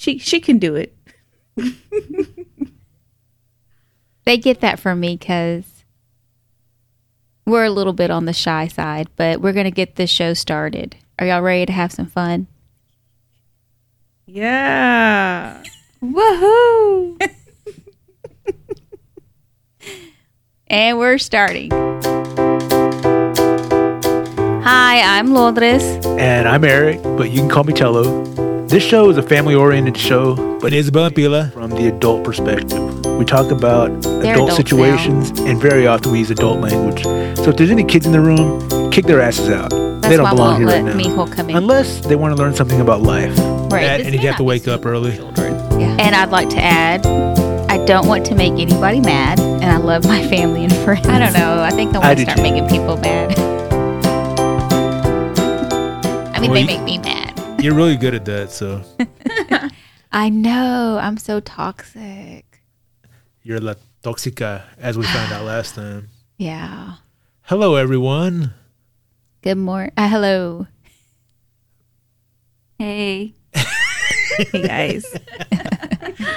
She she can do it. They get that from me because we're a little bit on the shy side, but we're going to get this show started. Are y'all ready to have some fun? Yeah. Woohoo! and we're starting. Hi, I'm Londres. And I'm Eric, but you can call me Tello. This show is a family oriented show, but Isabel and Pila. from the adult perspective. We talk about They're adult adults situations, and very often we use adult language. So if there's any kids in the room, kick their asses out. That's they don't belong here right now. Mijo come in. Unless they want to learn something about life. right. and and you have to wake up early. Yeah. And I'd like to add, I don't want to make anybody mad, and I love my family and friends. I don't know. I think I I want do to start too. making people mad. I mean, Well, they you- make me mad. You're really good at that, so I know. I'm so toxic. you're la toxica, as we found out last time. Yeah. Hello, everyone. Good morning. Uh, hello. Hey. Hey guys.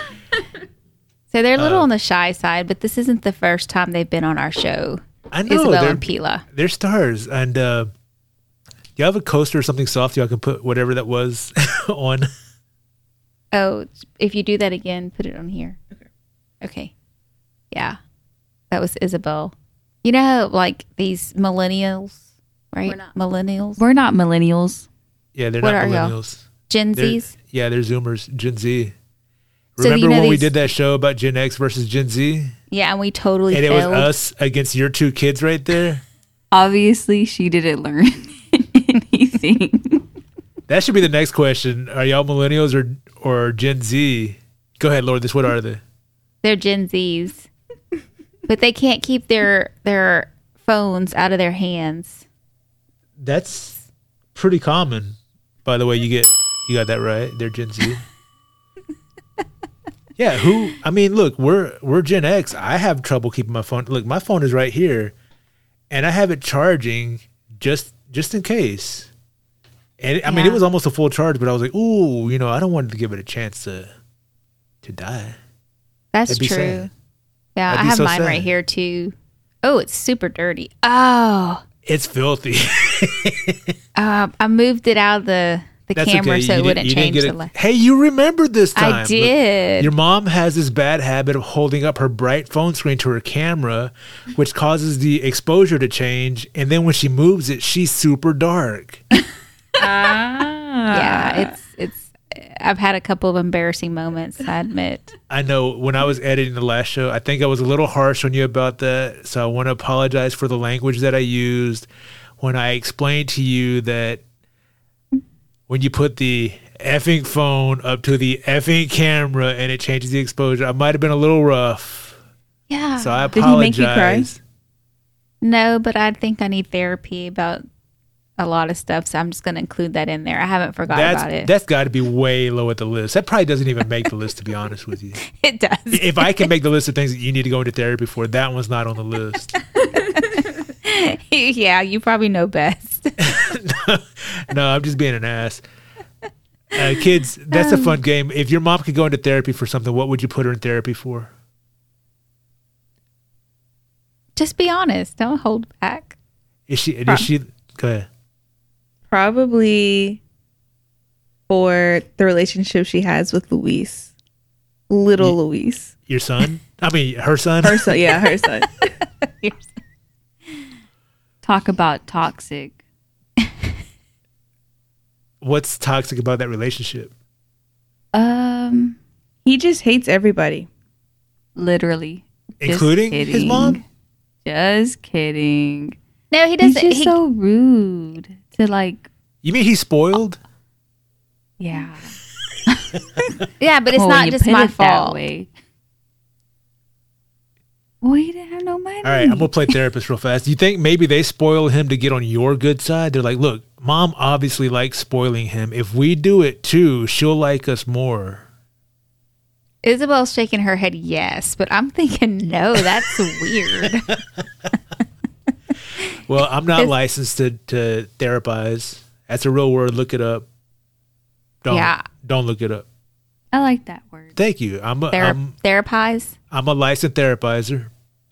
So they're a little Uh, on the shy side, but this isn't the first time they've been on our show. I know Isabel they're, and Pila. they're stars, and uh, you have a coaster or something soft you I can put whatever that was on. Oh, if you do that again, put it on here. Okay. Okay. Yeah. That was Isabel. You know how like these millennials, right? We're not. Millennials. We're not millennials. Yeah, they're What not are y'all? millennials. Gen They're- Zs. yeah, they're Zoomers, Gen Z. So, you Remember know when we did that show about Gen X versus Gen Z, Yeah, and we totally and it was us against your two kids right there? Obviously, she didn't learn anything. That should be the next question. Are y'all millennials or or Gen Z? Go ahead, Lord. This what are they? They're Gen Zs. but they can't keep their their phones out of their hands. That's pretty common. By the way, you get you got that right. They're Gen Z. yeah, who I mean, look, we're we're Gen X. I have trouble keeping my phone. Look, my phone is right here and I have it charging just just in case. And I mean, it was almost a full charge, but I was like, "Ooh, you know, I don't want to give it a chance to to die." That's true. sad. Yeah, That'd I have so mine right here too. Oh, it's super dirty. Oh, It's filthy. uh, I moved it out of the the That's camera okay. so You it wouldn't change the light. Hey, you remembered this time. I Look, did. Your mom has this bad habit of holding up her bright phone screen to her camera, which causes the exposure to change. And then when she moves it, she's super dark. Ah. yeah, it's it's. I've had a couple of embarrassing moments. I admit. I know when I was editing the last show, I think I was a little harsh on you about that. So I want to apologize for the language that I used when I explained to you that when you put the effing phone up to the effing camera and it changes the exposure, I might have been a little rough. Yeah. So I Did he make you cry? apologize. no, but I think I need therapy about a lot of stuff, so I'm just going to include that in there. I haven't forgot That's about it. that's got to be way low at the list. That probably doesn't even make the list, to be honest with you. it does. If I can make the list of things that you need to go into therapy for, that one's not on the list. yeah, you probably know best. no, I'm just being an ass. Uh, kids, that's a fun game. If your mom could go into therapy for something, what would you put her in therapy for? just be honest. Don't hold back. Is she? Is she? Go ahead. Probably for the relationship she has with Luis. Little Luis. Your son? I mean, her son. Her son, yeah, her son. Talk about toxic. What's toxic about that relationship? Um, He just hates everybody. literally, Just Including his kidding. mom? Just kidding. No, he doesn't. He's just he- so rude to like. You mean he's spoiled? Yeah, yeah, but it's Well, not just my fault. way. Well, he didn't have no money. All right, I'm gonna play therapist real fast. You think maybe they spoil him to get on your good side? They're like, look, mom obviously likes spoiling him. If we do it too, she'll like us more. Isabel's shaking her head yes, but I'm thinking no. That's weird. Well, I'm not licensed to, to therapize. That's a real word. Look it up. Don't Yeah. don't look it up. I like that word. Thank you. I'm a, Thera- I'm, therapize. I'm a licensed therapizer.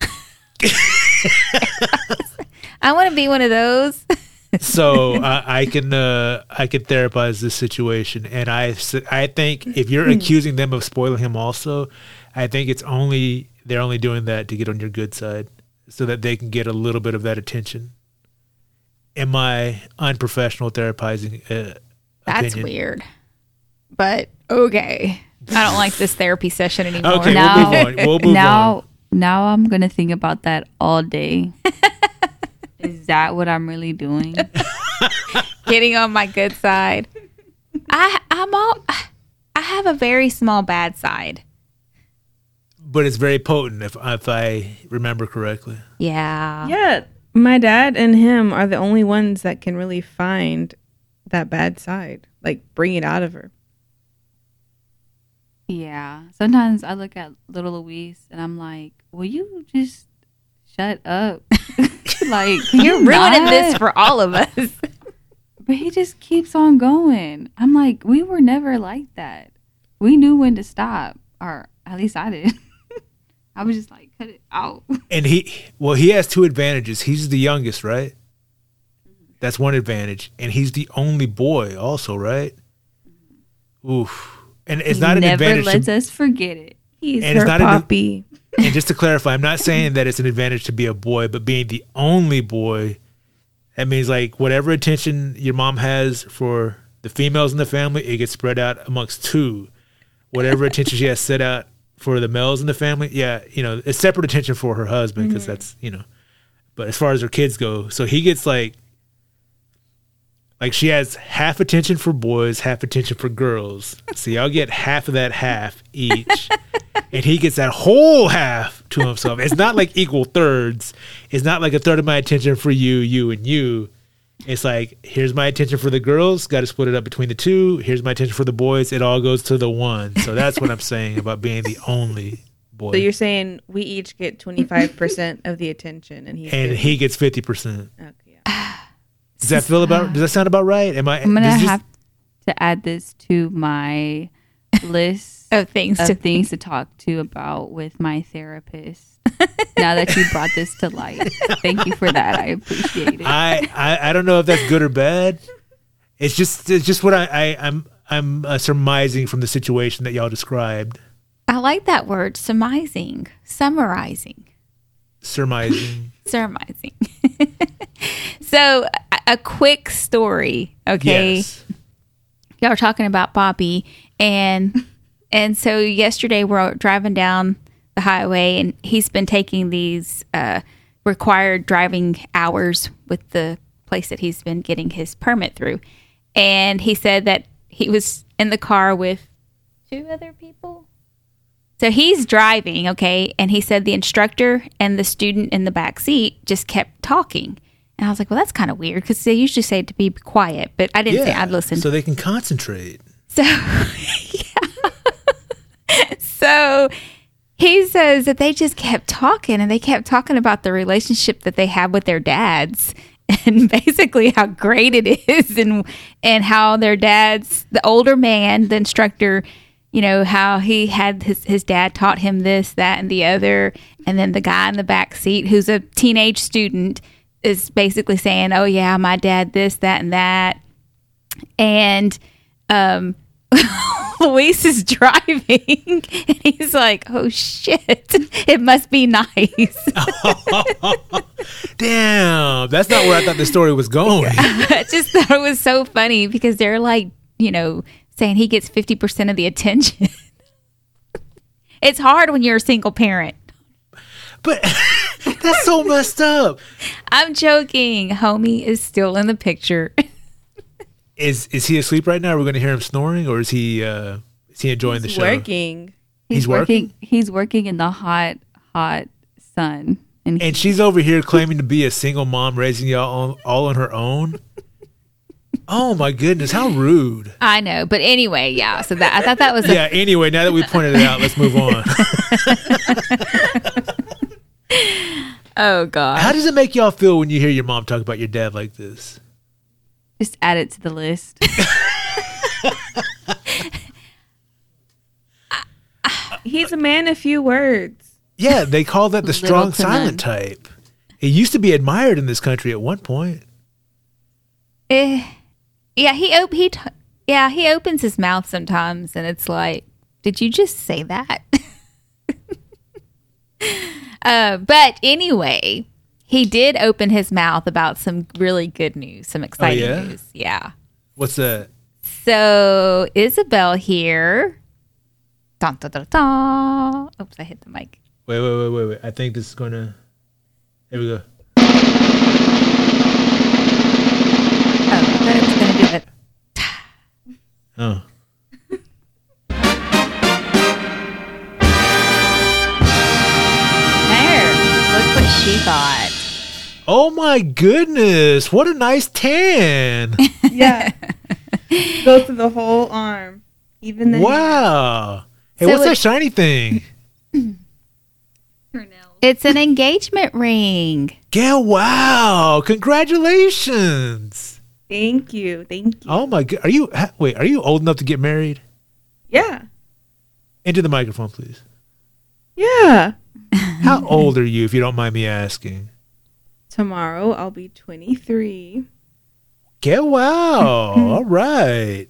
I want to be one of those. so I, I can uh, I can therapize this situation, and I I think if you're accusing them of spoiling him, also, I think it's only they're only doing that to get on your good side, so that they can get a little bit of that attention. Am I unprofessional therapizing, uh, That's opinion. weird. But okay. I don't like this therapy session anymore. Okay, Now- we'll move on. We'll move now, on. now I'm gonna think about that all day. Is that what I'm really doing? Getting on my good side. I I'm all I have a very small bad side. But it's very potent, if if I remember correctly. Yeah. Yeah, my dad and him are the only ones that can really find that bad side, like bring it out of her. Yeah. Sometimes I look at little Luis and I'm like, will you just shut up? like You're ruining not? this for all of us. But he just keeps on going. I'm like, we were never like that. We knew when to stop, or at least I did. I was just like, cut it out. And he, well, he has two advantages. He's the youngest, right? Mm-hmm. That's one advantage, and he's the only boy, also, right? Mm-hmm. Oof. And it's he not an advantage. never lets To, us forget it. He's And it's her not a- poppy. and just to clarify, I'm not saying that it's an advantage to be a boy, but being the only boy, that means like whatever attention your mom has for the females in the family, it gets spread out amongst two. Whatever attention she has set out for the males in the family, yeah, you know, it's separate attention for her husband because mm-hmm. that's you know. But as far as her kids go, so he gets like, like she has half attention for boys, half attention for girls. So y'all get half of that half each and he gets that whole half to himself. It's not like equal thirds. It's not like a third of my attention for you, you, and you. It's like here's my attention for the girls. Got to split it up between the two. Here's my attention for the boys. It all goes to the one. So that's what I'm saying about being the only boy. So you're saying we each get 25% of the attention and he's and 50. he gets fifty percent. Okay, yeah. Does that feel about? Does that sound about right? Am I? I'm gonna this is- have to add this to my list Of things to of things to talk to about with my therapist. Now that you brought this to light, thank you for that. I appreciate it. I, I I don't know if that's good or bad. It's just it's just what I, I I'm I'm uh, surmising from the situation that y'all described. I like that word, surmising, summarizing, Surmising. surmising. so, a, a quick story, okay? Yes. Y'all were talking about Bobby, and and so yesterday we're driving down the highway, and he's been taking these uh, required driving hours with the place that he's been getting his permit through, and he said that he was in the car with two other people. So he's driving, okay, and he said the instructor and the student in the back seat just kept talking. And I was like, well, that's kind of weird because they usually say to be quiet, but I didn't say I'd listen. So they can concentrate. So, yeah. so he says that they just kept talking and they kept talking about the relationship that they have with their dads and basically how great it is and and how their dads the older man the instructor you know how he had his his dad taught him this that and the other. And then the guy in the back seat who's a teenage student is basically saying oh yeah my dad this that and that. And um Luis is driving and he's like, "Oh shit. It must be nice." Damn, that's not where I thought the story was going. I just thought it was so funny because they're like, you know, saying he gets 50% of the attention. it's hard when you're a single parent. But that's so messed up. I'm joking. Homie is still in the picture. Is is he asleep right now? Are we going to hear him snoring, or is he uh, is he enjoying He's the show? working. He's working? He's working in the hot, hot sun, and, And she's over here claiming to be a single mom, raising y'all all, all on her own. Oh my goodness, how rude! I know, but anyway, yeah. So that I thought that was a Yeah. Anyway, now that we pointed it out, let's move on. Oh god. How does it make y'all feel when you hear your mom talk about your dad like this? Just add it to the list. He's a man of few words. Yeah, they call that the Little strong to silent type. It used to be admired in this country at one point. Eh, yeah, he op- he t- yeah he opens his mouth sometimes, and it's like, did you just say that? uh, but anyway, he did open his mouth about some really good news, some oh, exciting yeah? news. Yeah. What's that? So Isabel here. Dun, dun, dun, dun. Oops, I hit the mic. Wait, wait, wait, wait, wait. I think this is gonna. Here we go. Oh, was gonna do it. Oh. There. Look what she got. Oh my goodness! What a nice tan! Yeah. Goes through the whole arm. Even the wow. Hey, So what's it- that shiny thing? It's an engagement ring. Yeah, wow! Congratulations! Thank you. Thank you. Oh my god! Are you wait? Are you old enough to get married? Yeah. Into the microphone, please. Yeah. How old are you, if you don't mind me asking? Tomorrow I'll be 23. Get wow! All right.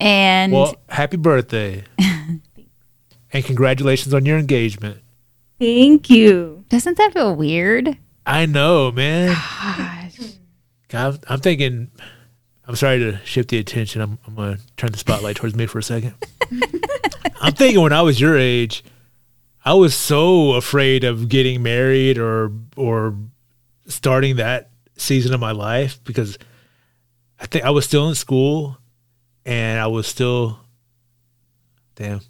And Well, happy birthday, and congratulations on your engagement. Thank you. doesn't that feel weird? I know, man. Gosh. God, I'm thinking. I'm sorry to shift the attention. I'm, I'm going to turn the spotlight towards me for a second. I'm thinking when I was your age, I was so afraid of getting married or or starting that season of my life because I think I was still in school and I was still damn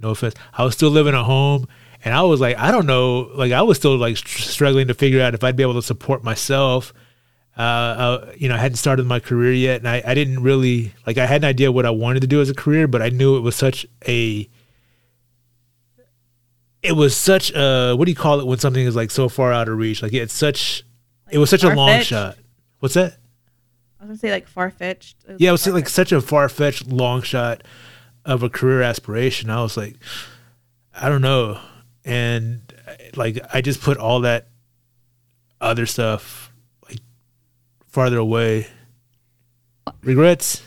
no offense I was still living at home and I was like I don't know like I was still like str- struggling to figure out if I'd be able to support myself uh, uh, you know, I hadn't started my career yet, and I, I didn't really like. I had an idea what I wanted to do as a career, but I knew it was such a. It was such a what do you call it when something is like so far out of reach? Like it's such. it was such a long shot. What's that? I was to say like far fetched. Yeah, it was like such a far fetched long shot of a career aspiration. I was like, I don't know, and like I just put all that other stuff like farther away. Regrets,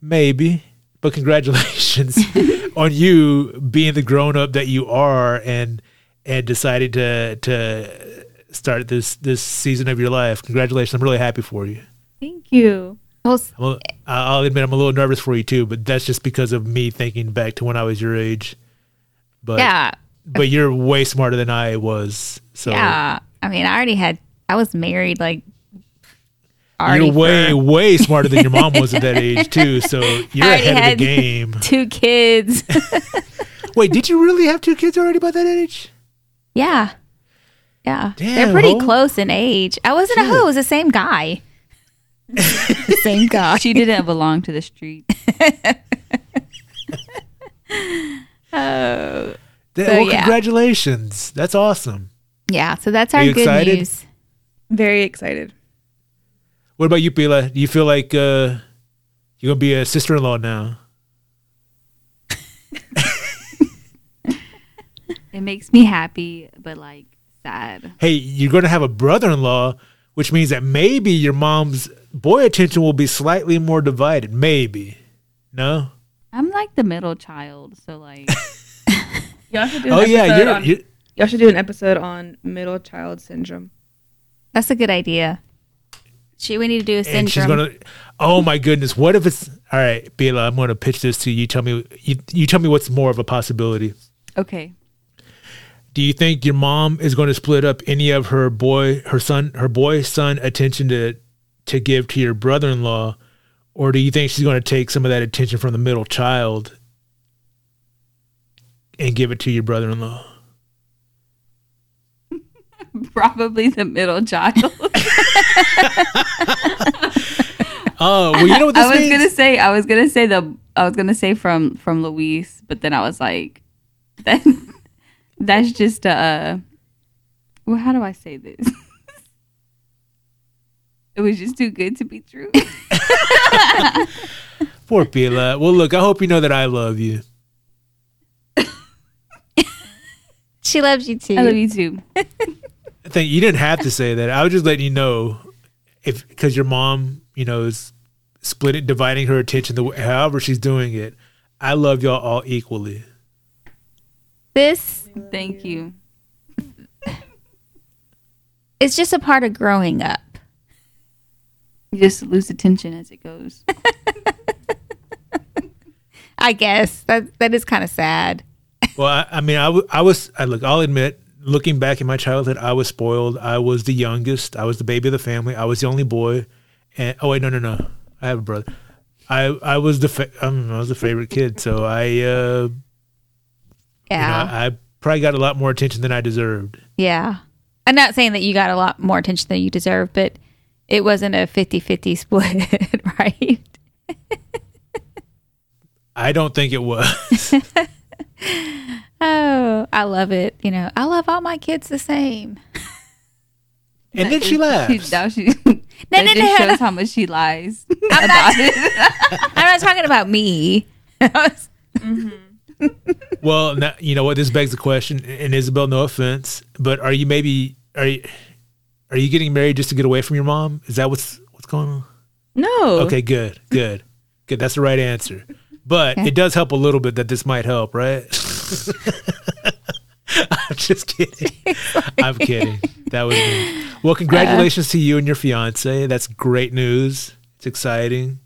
maybe, but congratulations on you being the grown up that you are and and decided to to start this this season of your life. Congratulations! I'm really happy for you. Thank you. Well, a, I'll admit I'm a little nervous for you too, but that's just because of me thinking back to when I was your age. But yeah, but you're way smarter than I was. So yeah. I mean, I already had. I was married like. Already you're way for way smarter than your mom was at that age too. So you're already ahead of the game. two kids. Wait, did you really have two kids already by that age? yeah, yeah. Damn, They're pretty ho. close in age. I wasn't a hoe. It was the same guy. same guy. She didn't belong to the street. Oh, Th- So, well, yeah. congratulations. That's awesome. yeah. So that's Are our good excited? news. Very excited. What about you, Pila? Do you feel like uh, you're gonna be a sister-in-law now? It makes me happy, but like sad. Hey, you're gonna have a brother-in-law, which means that maybe your mom's boy attention will be slightly more divided. Maybe. No. I'm like the middle child, so like Y'all should do an Oh yeah, you're, on, you're y'all should do an episode on middle child syndrome. That's a good idea. She, we need to do a and she's syndrome. gonna. Oh my goodness! What if it's all right, Bila? I'm gonna pitch this to you. You tell me. You, you tell me what's more of a possibility. okay. Do you think your mom is going to split up any of her boy, her son, her boy son attention to to give to your brother-in-law, or do you think she's going to take some of that attention from the middle child and give it to your brother-in-law? Probably the middle child. Oh, well, you know what this I was means. gonna say I was gonna say the I was gonna say from from Luis, but then I was like, that that's just uh well how do I say this? it was just too good to be true. Poor Bila. Well, look, I hope you know that I love you. She loves you too. I love you too. I think you didn't have to say that. I was just letting you know if because your mom, you know, is splitting, dividing her attention the way, however she's doing it. I love y'all all equally. This Thank you. it's just a part of growing up. You just lose attention as it goes. I guess that that is kind of sad. Well, I, I mean, I, w- I was, I look, I'll admit, looking back in my childhood, I was spoiled. I was the youngest. I was the baby of the family. I was the only boy. And oh wait, no, no, no, I have a brother. I I was the fa- um, I was the favorite kid, so I uh, Yeah. you know, I probably got a lot more attention than I deserved. Yeah. I'm not saying that you got a lot more attention than you deserve, but it wasn't a 50-50 split, right? I don't think it was. Oh, I love it. You know, I love all my kids the same. and then she laughs. now she, No, that no, just no, shows no. how much she lies I'm about not, it. I'm not talking about me. Mm-hmm. Well, now, you know what? This begs the question, and Isabel, no offense, but are you maybe are you are you getting married just to get away from your mom? Is that what's what's going on? No. Okay, good, good, good. That's the right answer. But Okay. it does help a little bit that this might help, right? I'm just kidding. I'm kidding. That was me. Well, congratulations to you and your fiance. That's great news. It's exciting.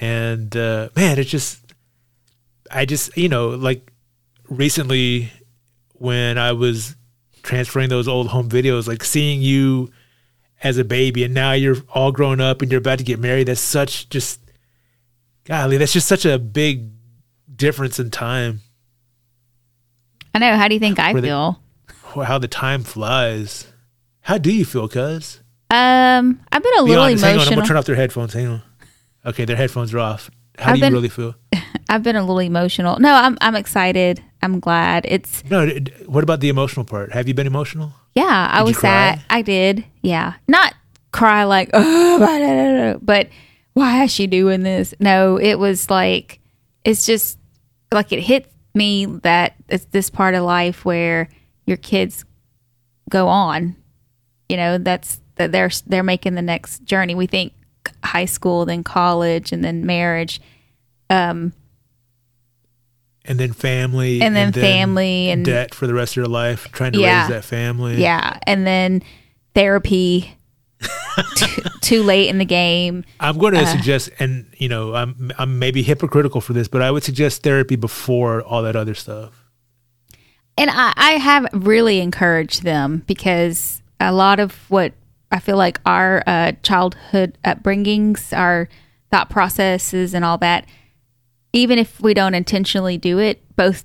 And uh, man, it's just, I just, you know, like recently when I was transferring those old home videos, like seeing you as a baby and now you're all grown up and you're about to get married. That's such just, golly, that's just such a big difference in time. I know. How do you think I Were they- feel? How the time flies. How do you feel, cuz? Um, I've been a Be little honest. Hang on, I'm emotional. gonna turn off their headphones. Hang on. Okay, their headphones are off. How I've do you been- really feel? I've been a little emotional. No, I'm I'm excited. I'm glad. It's No, d- d- what about the emotional part? Have you been emotional? yeah. I Did you was sad. I did. Yeah, not cry like oh, blah, blah, blah, blah," but why is she doing this? No, it was like it's just like it hit me that it's this part of life where your kids go on. You know, that's that they're they're making the next journey. We think high school, then college, and then marriage. Um, And then family, And then family and- debt for the rest of your life, trying to Yeah. raise that family. Yeah, and then therapy. Too, too late in the game. I'm going Uh. to suggest, and you know, I'm I'm maybe hypocritical for this, but I would suggest therapy before all that other stuff. And I, I have really encouraged them because a lot of what I feel like our uh, childhood upbringings, our thought processes, and all that, even if we don't intentionally do it, both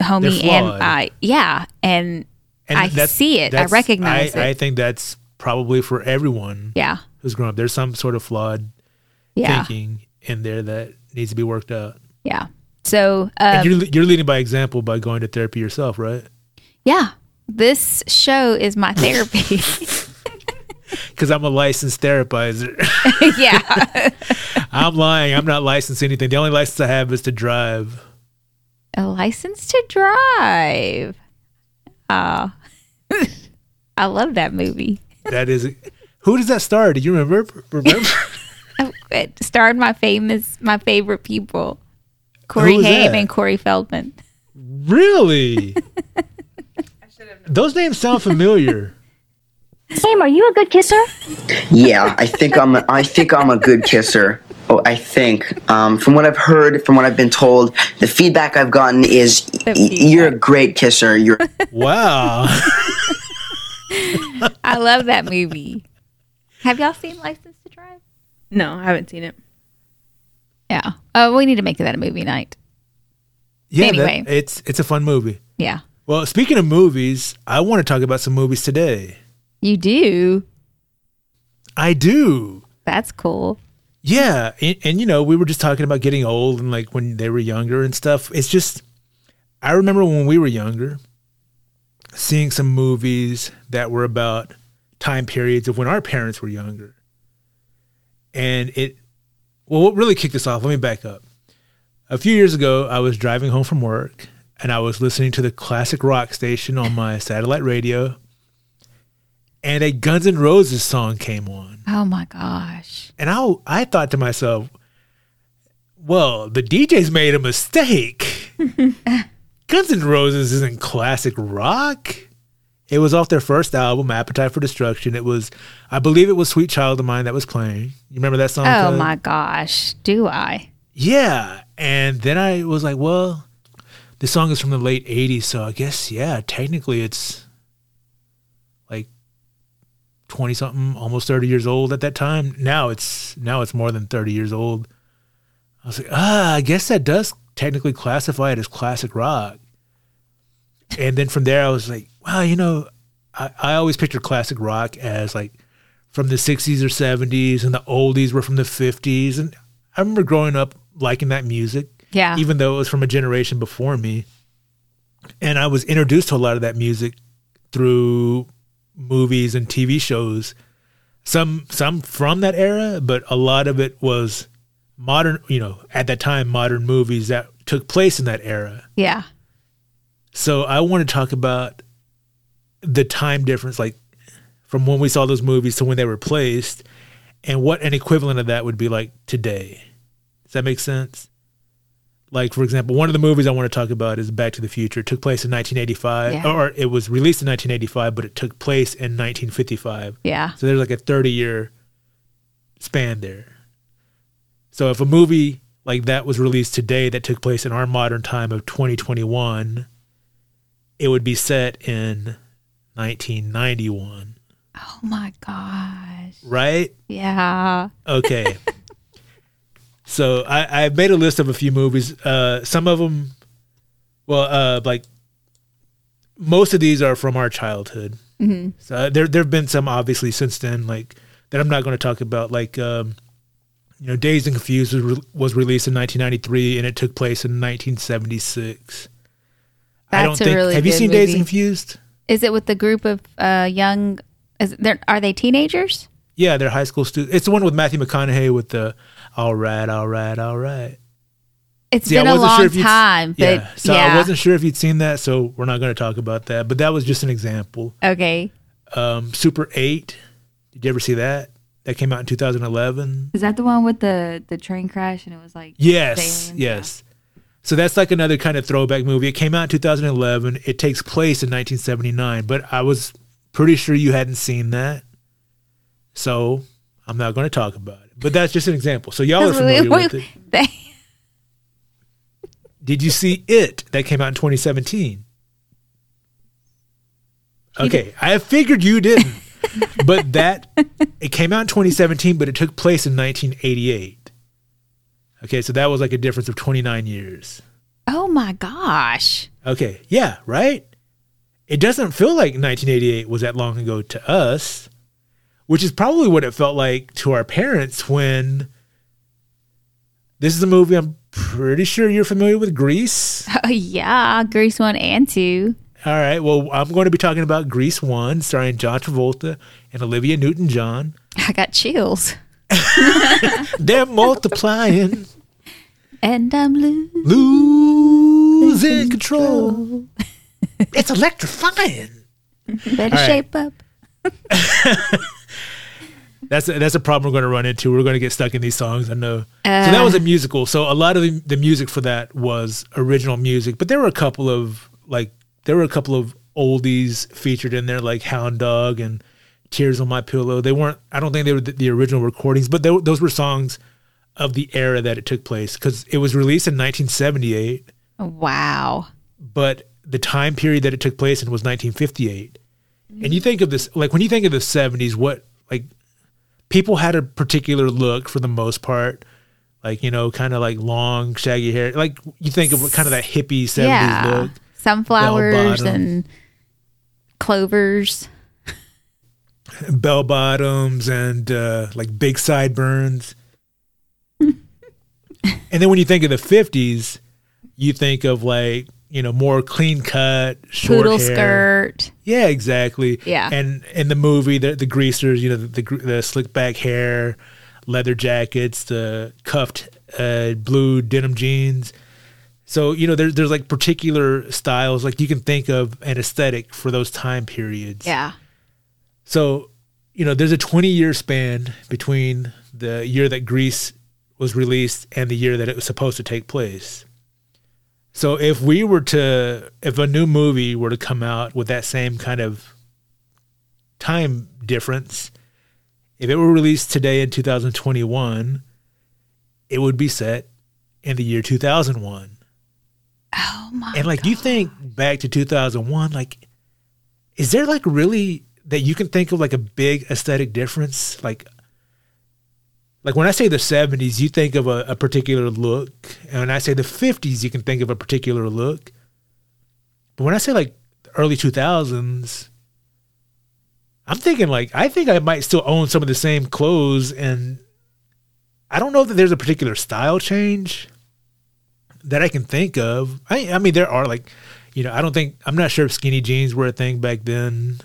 homie and. I, yeah, and, And I see it, I recognize I, it. I think that's probably for everyone yeah, who's grown up. There's some sort of flawed yeah, thinking in there that needs to be worked out. yeah. So, um, you're you're leading by example by going to therapy yourself, right? yeah, this show is my therapy. Because I'm a licensed therapizer. yeah, I'm lying. I'm not licensed anything. The only license I have is to drive. a license to drive. Oh, I love that movie. That is. Who does that star? Do you remember? Remember? It starred my famous, my favorite people, Corey was Haim that? and Corey Feldman. really? Those names sound familiar. Sam, are you a good kisser? Yeah, I think I'm. A, I think I'm a good kisser. Oh, I think. Um, from what I've heard, from what I've been told, the feedback I've gotten is y- you're a great kisser. You're Wow. I love that movie. Have y'all seen License to Drive? No, I haven't seen it. Yeah. Oh, we need to make that a movie night. Yeah, Anyway. that, it's it's a fun movie. Yeah. Well, speaking of movies, I want to talk about some movies today. You do. I do. That's cool. Yeah, and, and you know, we were just talking about getting old and like when they were younger and stuff. It's just I remember when we were younger seeing some movies that were about time periods of when our parents were younger. And it well what really kicked us off, let me back up. A few years ago, I was driving home from work and I was listening to the classic rock station on my satellite radio, and a Guns N' Roses song came on. Oh my gosh. And I, I thought to myself, well, the DJ's made a mistake. Guns N' Roses isn't classic rock. It was off their first album, Appetite for Destruction. It was, I believe it was Sweet Child o' Mine that was playing. You remember that song? Oh my gosh. Do I? Yeah. And then I was like, well, this song is from the late 80s. So I guess, yeah, technically it's like 20 something, almost 30 years old at that time. Now it's, now it's more than 30 years old. I was like, ah, I guess that does technically classify it as classic rock. And then from there, I was like, wow, you know, I, I always picture classic rock as like from the 60s or 70s, and the oldies were from the 50s. And I remember growing up liking that music, Yeah. even though it was from a generation before me. And I was introduced to a lot of that music through movies and TV shows. Some some from that era, but a lot of it was modern, you know, at that time modern movies that took place in that era. yeah. So I want to talk about the time difference, like from when we saw those movies to when they were placed, and what an equivalent of that would be like today. Does that make sense? Like, for example, one of the movies I want to talk about is Back to the Future. It took place in 1985, Yeah. or it was released in 1985, but it took place in 1955. Yeah. So there's like a 30 year span there. So if a movie like that was released today that took place in our modern time of 2021, it would be set in 1991, Oh my gosh. right? Yeah. Okay. so I, I made a list of a few movies. Uh, some of them, well, uh, like most of these are from our childhood. Mm-hmm. So there there have been some obviously since then, like that I'm not going to talk about. Like um, you know, Dazed and Confused was, re- was released in 1993, and it took place in 1976. I don't That's a think. really have you seen Dazed and Confused? Is it with the group of uh, young? Is there? Are they teenagers? Yeah, they're high school students. It's the one with Matthew McConaughey with the "All right, all right, all right." It's See, been a long sure time, but yeah, so yeah. I wasn't sure if you'd seen that, so we're not going to talk about that. But that was just an example. okay. Um, Super Eight. Did you ever see that? That came out in 2011. Is that the one with the the train crash and it was like Yes, yes. So that's like another kind of throwback movie. It came out in 2011. It takes place in 1979, but I was pretty sure you hadn't seen that. So I'm not going to talk about it. But that's just an example. So y'all are familiar with it. They- Did you see it? That came out in 2017. Okay, I figured you didn't. But that it came out in 2017, but it took place in 1988. Okay, so that was like a difference of 29 years. oh my gosh. Okay, yeah, right? It doesn't feel like 1988 was that long ago to us, which is probably what it felt like to our parents when this is a movie I'm pretty sure you're familiar with Grease. Oh yeah, Grease one and two. All right, well, I'm going to be talking about Grease 1 starring John Travolta and Olivia Newton-John. I got chills, They're multiplying, and I'm loose. losing control. It's electrifying. Better right. shape up. That's a, that's a problem we're going to run into. We're going to get stuck in these songs. I know. so that uh. was a musical. So a lot of the, the music for that was original music, but there were a couple of like there were a couple of oldies featured in there, like Hound Dog and Tears on My Pillow. They weren't. I don't think they were the, the original recordings, but they, those were songs of the era that it took place because it was released in 1978, Wow. but the time period that it took place in was 1958. And you think of this like when you think of the 70s, what like people had a particular look for the most part. Like, you know, kind of like long, shaggy hair. Like you think of kind of that hippie 70s yeah. look. Sunflowers and clovers. Bell bottoms and uh, like big sideburns. and then when you think of the 50s, you think of like, you know, more clean cut, short Poodle hair. skirt. Yeah, exactly. Yeah. And in the movie, the the greasers, you know, the the, the slick back hair, leather jackets, the cuffed uh, blue denim jeans. So you know, there's there's like particular styles, like you can think of an aesthetic for those time periods. Yeah. So, you know, there's a 20 year span between the year that Grease was released and the year that it was supposed to take place. So, if we were to, if a new movie were to come out with that same kind of time difference, if it were released today in 2021, it would be set in the year 2001. Oh my. And like you think back to 2001, like is there like really that you can think of like a big aesthetic difference? Like like when I say the 70s, you think of a, a particular look, and when I say the 50s, you can think of a particular look. But when I say like early 2000s, I'm thinking like I think I might still own some of the same clothes and I don't know that there's a particular style change that I can think of. I, I mean, there are like, you know, I don't think I'm not sure if skinny jeans were a thing back then,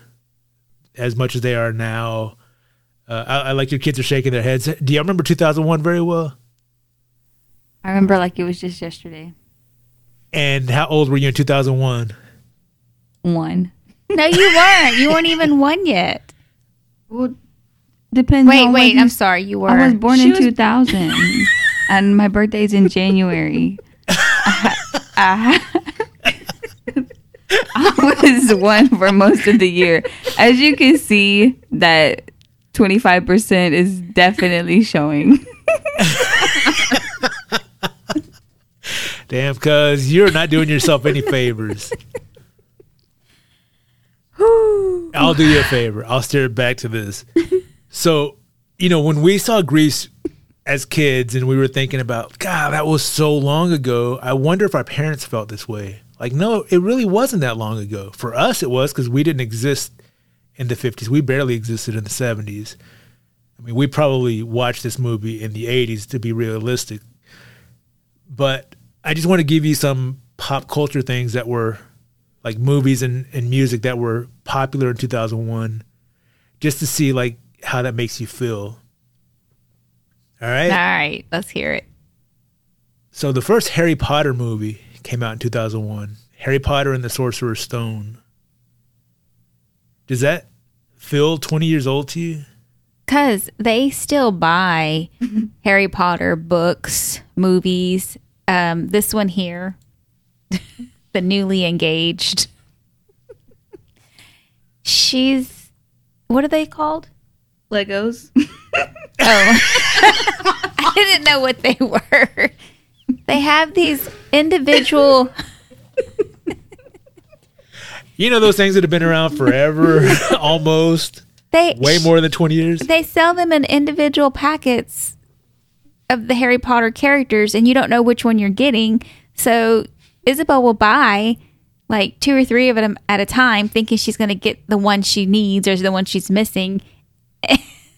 as much as they are now. Uh, I, I like your kids are shaking their heads. Do you remember 2001 very well? I remember like it was just yesterday. And how old were you in 2001? One. No, you weren't. You weren't even one yet. Well, depends. Wait, on wait. I'm sorry. You were. I was born She in was- 2000, and my birthday's in January. I, I was one for most of the year. As you can see, that 25% is definitely showing. Damn, cuz you're not doing yourself any favors. I'll do you a favor. I'll steer back to this. So, you know, when we saw Grease as kids and we were thinking about, God, that was so long ago, I wonder if our parents felt this way. Like, no, it really wasn't that long ago. For us, it was because we didn't exist in the 50s. We barely existed in the 70s. I mean, we probably watched this movie in the 80s to be realistic. But I just want to give you some pop culture things that were like movies and, and music that were popular in 2001 just to see like how that makes you feel. All right. All right. Let's hear it. So the first Harry Potter movie came out in 2001. Harry Potter and the Sorcerer's Stone. Does that feel 20 years old to you? Because they still buy Harry Potter books, movies. Um, this one here, the newly engaged. She's, what are they called? Legos. Oh, I didn't know what they were. They have these individual. You know those things that have been around forever, almost They way more than 20 years? they sell them in individual packets of the Harry Potter characters, and you don't know which one you're getting. So Isabel will buy like two or three of them at a time, thinking she's going to get the one she needs or the one she's missing.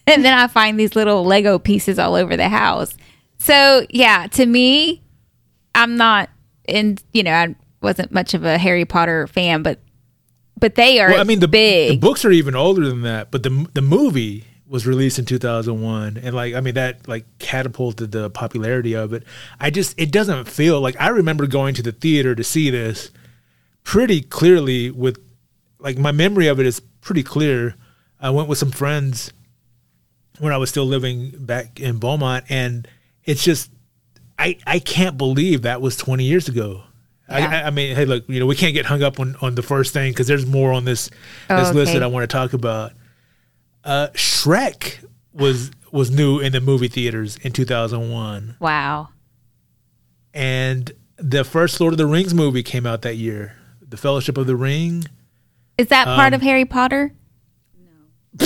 and then I find these little Lego pieces all over the house. So yeah, to me, I'm not in. You know, I wasn't much of a Harry Potter fan, but but they are. Well, I mean, the, big. the books are even older than that, but the the movie was released in 2001, and like I mean that like catapulted the popularity of it. I just it doesn't feel like I remember going to the theater to see this pretty clearly with like my memory of it is pretty clear. I went with some friends when I was still living back in Beaumont, and it's just I I can't believe that was 20 years ago. I, Yeah. I, I mean, hey, look, you know, we can't get hung up on, on the first thing because there's more on this Oh, this list that I want to talk about. Uh, Shrek was was new in the movie theaters in 2001, wow. and the first Lord of the Rings movie came out that year, The Fellowship of the Ring. Is that part Um, of Harry Potter?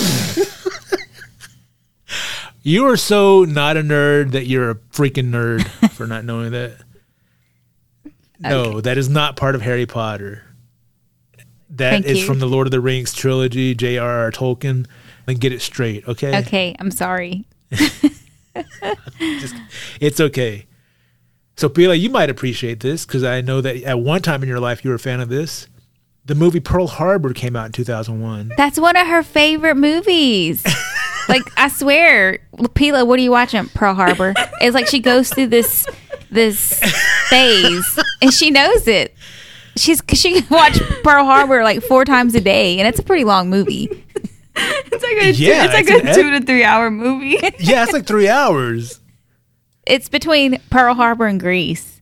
You are so not a nerd that you're a freaking nerd for not knowing that. No, that is not part of Harry Potter. That is Thank you. from the Lord of the Rings trilogy, J.R.R. Tolkien. Then get it straight, okay? Okay, I'm sorry. It's okay. So, Bila, you might appreciate this because I know that at one time in your life you were a fan of this. The movie Pearl Harbor came out in 2001. That's one of her favorite movies. like I swear, Pila, what are you watching? Pearl Harbor. It's like she goes through this this phase, and she knows it. She's cause she can watch Pearl Harbor like four times a day, and it's a pretty long movie. It's like a, Yeah, two, it's like a an two to three hour movie. Yeah, it's like three hours. It's between Pearl Harbor and Grease,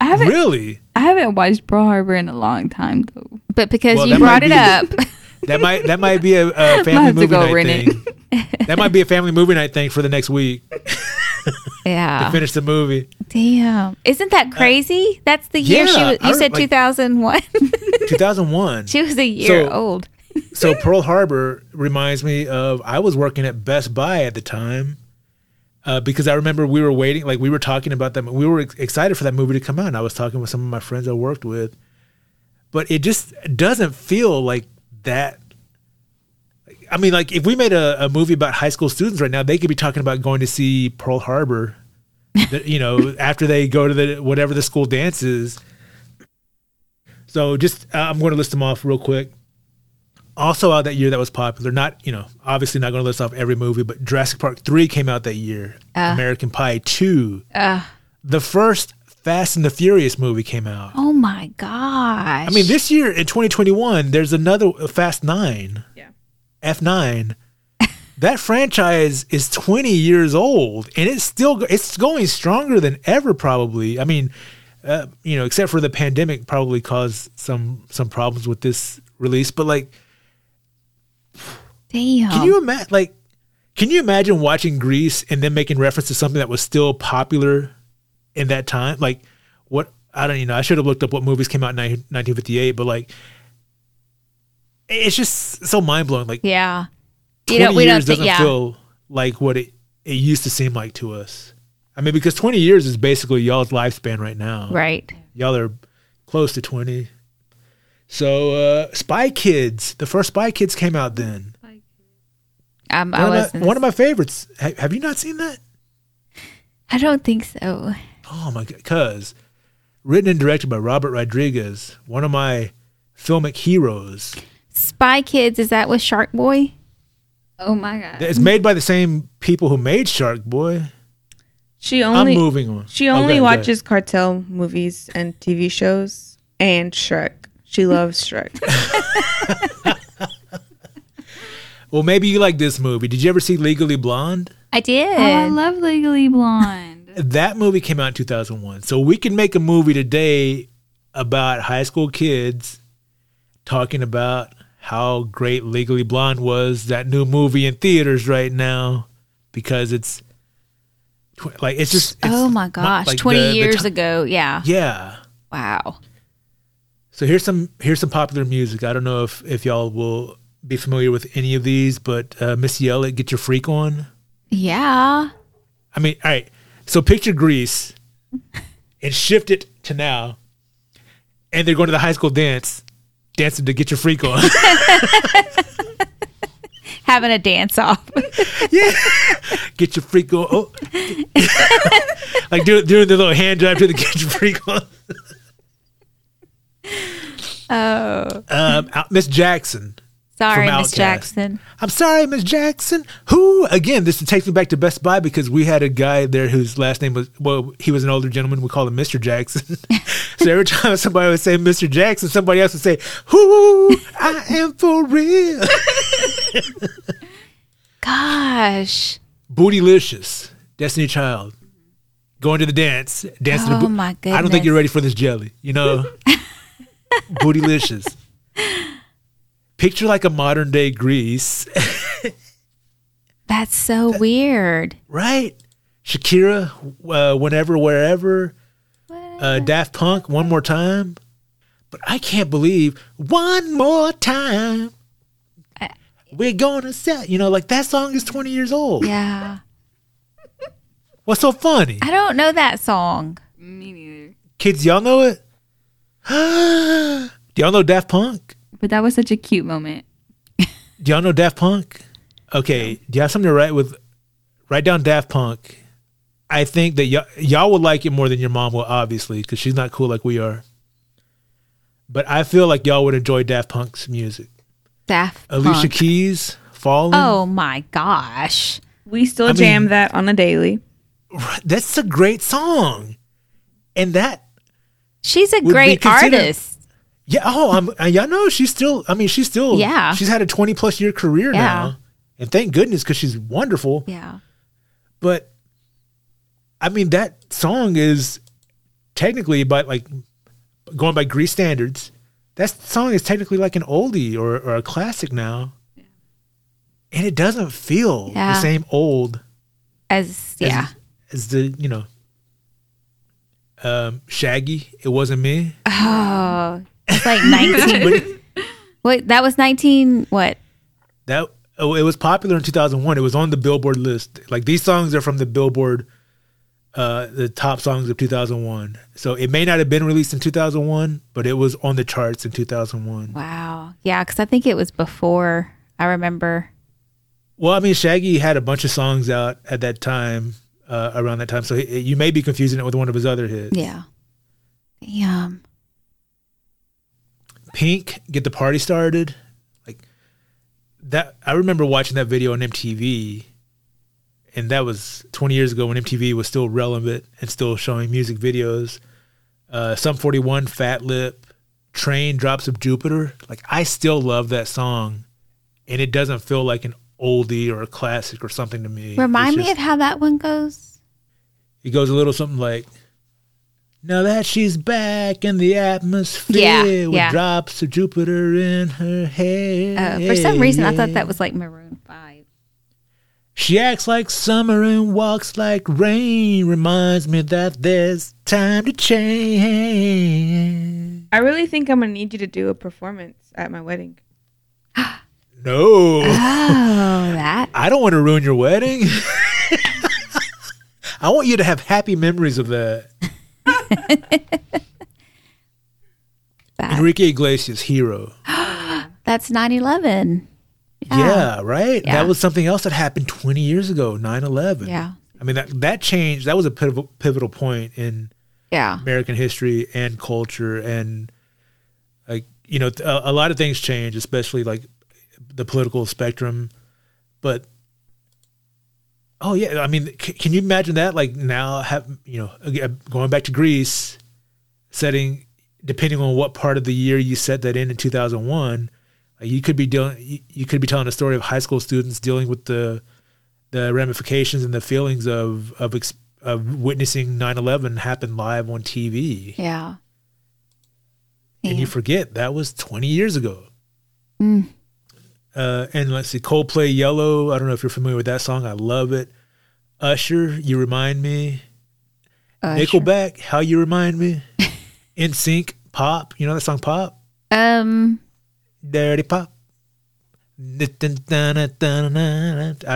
I haven't Really? I haven't watched Pearl Harbor in a long time though. but because Well, you brought it be up, That might that might be a, a family movie night thing. that might be a family movie night thing for the next week yeah. to finish the movie. Damn, isn't that crazy? That's the year she was. You re- said like- two thousand one. 2001. she was a year So- old. so Pearl Harbor reminds me of I was working at Best Buy at the time. Uh, because I remember we were waiting, like we were talking about them. We were ex- excited for that movie to come out. And I was talking with some of my friends I worked with, but it just doesn't feel like that. I mean, like if we made a, a movie about high school students right now, they could be talking about going to see Pearl Harbor. you know, after they go to the whatever the school dance is. So just uh, I'm going to list them off real quick also out that year that was popular. Not you know, obviously not going to list off every movie, but Jurassic Park three came out that year. American Pie two. the first Fast and the Furious movie came out. Oh my gosh! I mean, this year in 2021, there's another Fast Nine. Yeah. F nine. that franchise is 20 years old, and it's still it's going stronger than ever. Probably. I mean, uh, you know, except for the pandemic, probably caused some some problems with this release. But like, damn. Can you imagine? Like, can you imagine watching Grease and then making reference to something that was still popular in that time? Like, what? I don't. You know, I should have looked up what movies came out in 19- 1958, but like, it's just so mind blowing. Like, yeah. You 20 don't. We don't years think. doesn't Yeah. feel like what it it used to seem like to us. I mean, because 20 years is basically y'all's lifespan right now. right. Y'all are close to 20. So, uh, Spy Kids, the first Spy Kids came out then. Um, I One, was. of, my, one of my favorites. Ha- have you not seen that? I don't think so. Oh my god! Because written and directed by Robert Rodriguez, one of my filmic heroes. Spy Kids. Is that with Shark Boy? Oh my god. It's made by the same people who made Shark Boy. She I'm only moving on. she only ahead, go ahead. watches cartel movies and TV shows and Shrek. She loves Shrek. Well, maybe you like this movie. Did you ever see Legally Blonde? I did. Oh, I love Legally Blonde. That movie came out in 2001. So we can make a movie today about high school kids talking about how great Legally Blonde was, that new movie in theaters right now, because it's tw- like it's just. It's oh my gosh! like Twenty the- the years ti- ago. Yeah. Yeah. Wow. So here's some here's some popular music. I don't know if if y'all will be familiar with any of these, but uh, Missy Elliott, "Get Your Freak On." Yeah. I mean, all right. So picture Grease and shift it to now, and they're going to the high school dance, dancing to "Get Your Freak On." Having a dance off. Yeah. Get your freak on. Oh. like doing doing the little hand drive to the "Get Your Freak On." oh. Um, Miss Jackson. Sorry, Miss Jackson. I'm sorry, Miss Jackson. Who again? This takes me back to Best Buy because we had a guy there whose last name was well, he was an older gentleman. We called him Mr. Jackson. so every time somebody would say Mr. Jackson, somebody else would say, "Who? I am for real." Gosh. Bootylicious, Destiny Child, going to the dance, dancing. Oh, bo- my I don't think you're ready for this jelly. You know, Bootylicious. Picture like a modern day Grease. That's so weird. right? Shakira, uh, whenever, wherever. Uh, Daft Punk, one more time. But I can't believe one more time. We're gonna set, you know, like that song is 20 years old. Yeah. What's so funny? I don't know that song. Me neither. Kids, y'all know it? Do y'all know Daft Punk? But that was such a cute moment. Do y'all know Daft Punk? Okay, do y'all have something to write with? Write down Daft Punk. I think that y'all, y'all will like it more than your mom will, obviously, because she's not cool like we are. But I feel like y'all would enjoy Daft Punk's music. Daft Alicia Punk. Keys, Falling. Oh my gosh. we still I mean- jam that on a daily. That's a great song, and that She's a Would be great considered- artist. Yeah. Oh, I'm uh, yeah. No, she's still. I mean, she's still. Yeah. she's had a twenty plus year career Yeah. now, and thank goodness because she's wonderful. Yeah. But I mean, that song is technically, by like going by Grease standards, that song is technically like an oldie or, or a classic now, and it doesn't feel Yeah. the same old As as, yeah. as the you know um, Shaggy. It wasn't me. Oh, it's like 19. Wait, that was 19 what? That oh, it was popular in 2001. It was on the Billboard list. Like these songs are from the Billboard, uh, the top songs of 2001. So it may not have been released in 2001, but it was on the charts in 2001. Wow. Yeah, cuz I think it was before I remember. Well, I mean, Shaggy had a bunch of songs out at that time, uh, around that time. So he, you may be confusing it with one of his other hits. Yeah. Damn. Pink, get the party started. Like that, I remember watching that video on MTV, and that was 20 years ago when MTV was still relevant and still showing music videos. Uh, Sum 41, Fat Lip, Train, Drops of Jupiter. Like I still love that song, and it doesn't feel like an oldie or a classic or something to me. Remind It's me of how that one goes. it goes a little something like now that she's back in the atmosphere Yeah, with yeah. drops of jupiter in her hair Uh, for some reason I thought that was like Maroon 5. she acts like summer and walks like rain reminds me that there's time to change I really think I'm gonna need you to do a performance at my wedding. no Oh, that. i don't want to ruin your wedding i want you to have happy memories of that that enrique iglesias hero that's 9/11. Yeah, right. Yeah. That was something else that happened 20 years ago, 9/11. Yeah. I mean that that changed. That was a pivotal pivotal point in Yeah. American history and culture and like you know a, a lot of things change, especially like the political spectrum. But oh yeah, I mean, c- can you imagine that? Like now, have you know going back to Grease, setting depending on what part of the year you set that in in 2001 like you could be dealing you, could be telling a story of high school students dealing with the the ramifications and the feelings of of, ex, of witnessing 9/11 happen live on TV Yeah. and you forget that was 20 years ago Mm. Uh, and let's see Coldplay Yellow I don't know if you're familiar with that song I love it Usher You Remind Me Uh, Nickelback How You Remind Me NSYNC Pop you know that song Pop Um Dirty Pop. I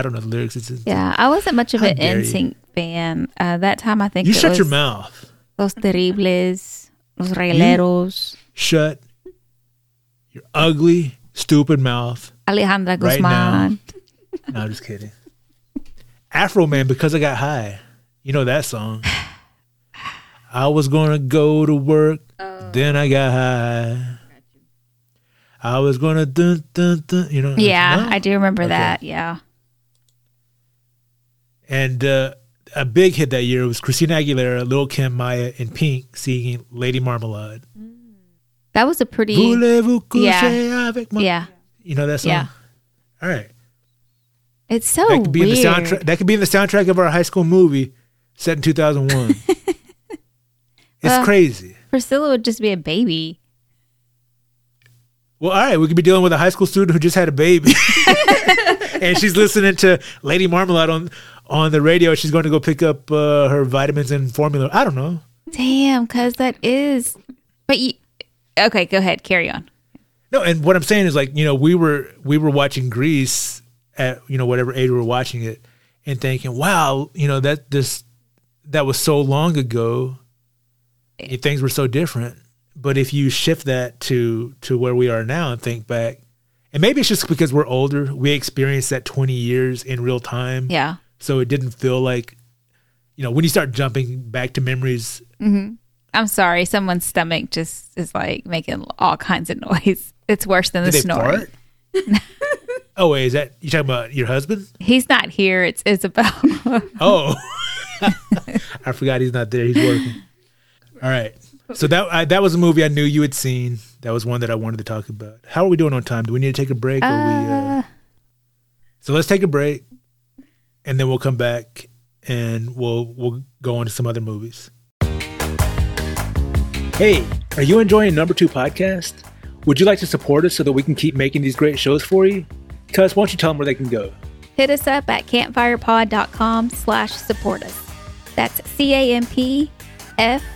don't know the lyrics. It's, it's- yeah, I wasn't much of an you. NSYNC fan. Uh, that time I think You shut your mouth. Los Terribles, Los Regleros, Shut your ugly, stupid mouth. Alejandra Right now. Guzman. No, I'm just kidding. Afroman, because I got high. You know that song. I was gonna go to work, then I got high. I was gonna dun dun dun. You know. yeah, no? I do remember Okay. that. Yeah. And uh, a big hit that year was Christina Aguilera, Lil Kim, Mya, and Pink singing "Lady Marmalade." That was a pretty Yeah. avec? Yeah. You know that song? Yeah. All right. It's so That could be weird. in the soundtrack. That could be in the soundtrack of our high school movie set in 2001. it's Well- crazy. Priscilla would just be a baby. Well, all right, we could be dealing with a high school student who just had a baby, and she's listening to Lady Marmalade on on the radio. She's going to go pick up uh, her vitamins and formula. I don't know. Damn, cuz that is But you Okay, go ahead. Carry on. No, and what I'm saying is like you know we were we were watching Grease at you know whatever age we were watching it and thinking, wow, you know that this that was so long ago. and Things were so different, but if you shift that to to where we are now and think back, and maybe it's just because we're older, we experienced that 20 years in real time. Yeah. So it didn't feel like, you know, when you start jumping back to memories. Mm-hmm. I'm sorry. Someone's stomach just is like making all kinds of noise. It's worse than the Did they snoring. fart? oh wait, is that you talking about your husband? He's not here. It's Isabel. Oh. I forgot he's not there. He's working. All right. So that I, that was a movie I knew you had seen. That was one that I wanted to talk about. How are we doing on time? Do we need to take a break? Or we, uh... So let's take a break, and then we'll come back and we'll we'll go on to some other movies. Hey, are you enjoying Number Two Podcast? Would you like to support us so that we can keep making these great shows for you? Cuz, why don't you tell them where they can go? Hit us up at campfyrepod.com slash support us. That's C-A-M-P F-Y-R-E-P-O-D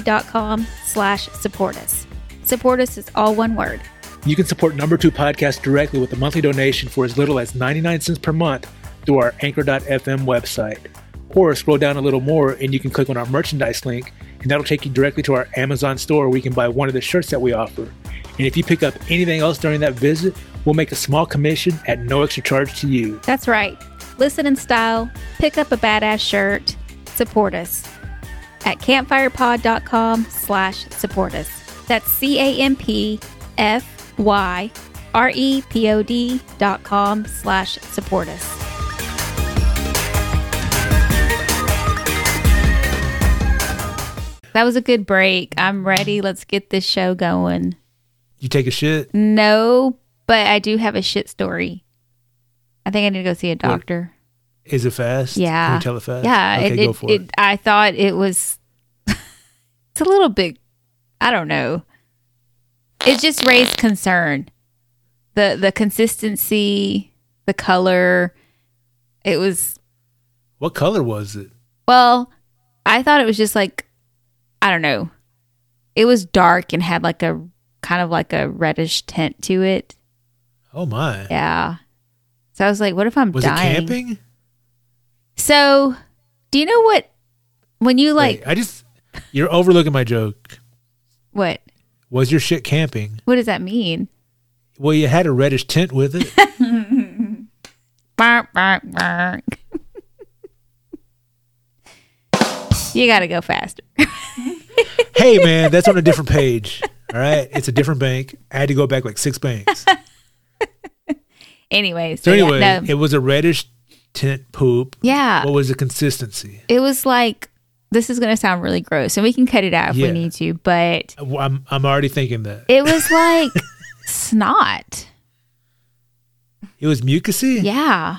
dot com slash support us. Support us is all one word. You can support Number Two Podcast directly with a monthly donation for as little as 99 cents per month through our Anchor.fm website. Or scroll down a little more and you can click on our merchandise link, and that'll take you directly to our Amazon store where you can buy one of the shirts that we offer. And if you pick up anything else during that visit, we'll make a small commission at no extra charge to you. That's right. Listen in style, pick up a badass shirt, support us at campfyrepod.com slash support us. That's C-A-M-P-F-Y-R-E-P-O-D dot com slash support us. That was a good break. I'm ready. Let's get this show going. You take a shit? No, but I do have a shit story. I think I need to go see a doctor. Is it fast? Yeah. Can you tell it fast? Yeah, Okay, it, go for it. it- I thought it was. it's a little bit. I don't know. It just raised concern. the The consistency, the color. It was What color was it? well. I thought it was just like, I don't know. It was dark and had like a kind of like a reddish tint to it. Oh my. Yeah. So I was like, what if I'm Was dying? it camping? So, do you know what? When you like Wait, I just you're overlooking my joke. what? Was your shit camping? What does that mean? Well, you had a reddish tint with it. Bark, bark, bark. You got to go faster. hey man, that's on a different page. All right, it's a different bank. I had to go back like six banks. anyway, so, So anyway, yeah, no. it was a reddish tint poop. yeah, What was the consistency? it was like this is going to sound really gross, and we can cut it out if Yeah. we need to, but I'm I'm already thinking that it was like snot. it was mucusy. Yeah,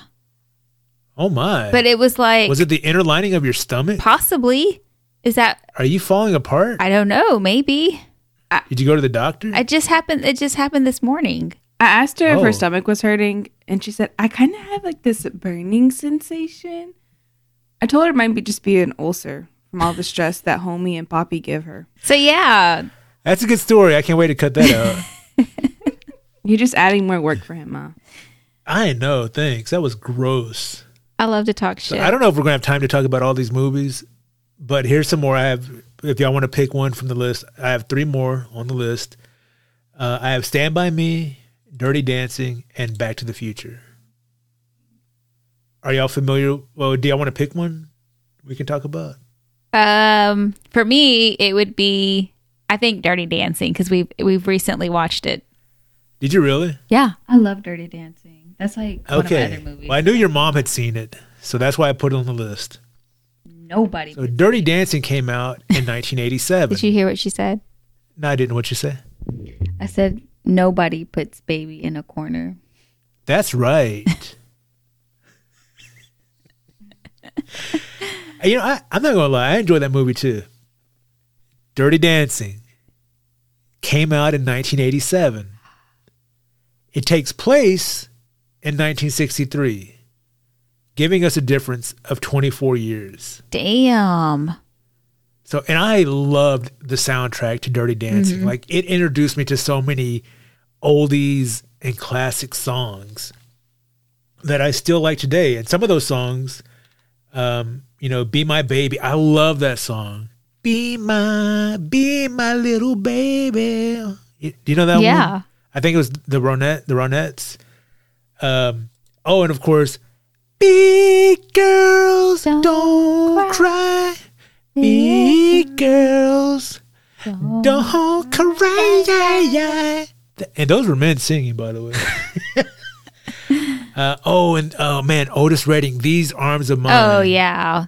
Oh my! but it was like was it the inner lining of your stomach? possibly. Is that Are you falling apart? I don't know. Maybe Did you go to the doctor? It just happened. It just happened this morning. I asked her if Oh. her stomach was hurting, and she said, I kind of have like this burning sensation. I told her it might be just be an ulcer from all the stress that homie and Poppy give her. So yeah, That's a good story. I can't wait to cut that out. You're just adding more work for him, Ma. I know. Thanks. That was gross. I love to talk So shit. I don't know if we're gonna have time to talk about all these movies, but here's some more. I have. If y'all want to pick one from the list, I have three more on the list. Uh, I have Stand by Me, Dirty Dancing, and Back to the Future. Are y'all familiar? Well, do y'all want to pick one? We can talk about. Um, for me, it would be I think Dirty Dancing because we've we've recently watched it. Did you really? Yeah, I love Dirty Dancing. That's like one Okay. of my other movies. Well, I knew your mom had seen it, so that's why I put it on the list. Nobody. So, Dirty Dancing came out in 1987. did you hear what she said? No, I didn't. What you say? I said nobody puts baby in a corner. That's right. you know, I, I'm not gonna lie. I enjoyed that movie too. Dirty Dancing came out in 1987. It takes place in 1963, giving us a difference of 24 years. Damn. So, and I loved the soundtrack to Dirty Dancing. Like, it introduced me to so many oldies and classic songs that I still like today. And some of those songs, um, you know, "Be My Baby," I love that song. Be my, be my little baby. Do you know that one? Yeah. I think it was the Ronette, the Ronettes. Um, oh, and of course, big girls don't, Don't cry. Big girls don't cry. Yeah, yeah. And those were men singing, by the way. Uh, oh, and oh man, Otis Redding, "These Arms of Mine." Oh yeah.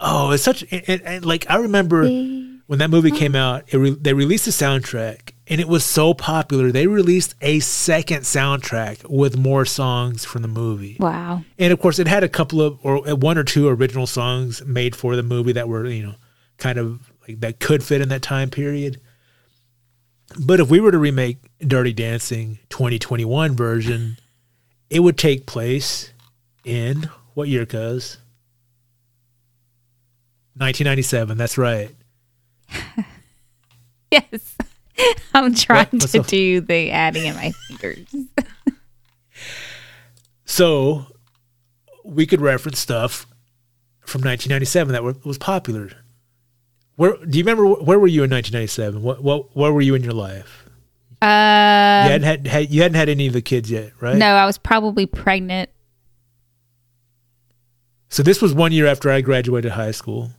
Oh, it's such and, like I remember when that movie came out. It re- they released the soundtrack, and it was so popular. They released a second soundtrack with more songs from the movie. Wow. And of course, it had a couple of or one or two original songs made for the movie that were you know kind of like that could fit in that time period. But if we were to remake Dirty Dancing 2021 version, it would take place in what year, cuz? 1997. That's right. Yes. I'm trying What? To do the adding in my fingers. So we could reference stuff from 1997 that were, was popular. Where do you remember? Where were you in 1997? What what where were you in your life? Uh, you hadn't had, had you hadn't had any of the kids yet, right? no, I was probably pregnant. So this was one year after I graduated high school.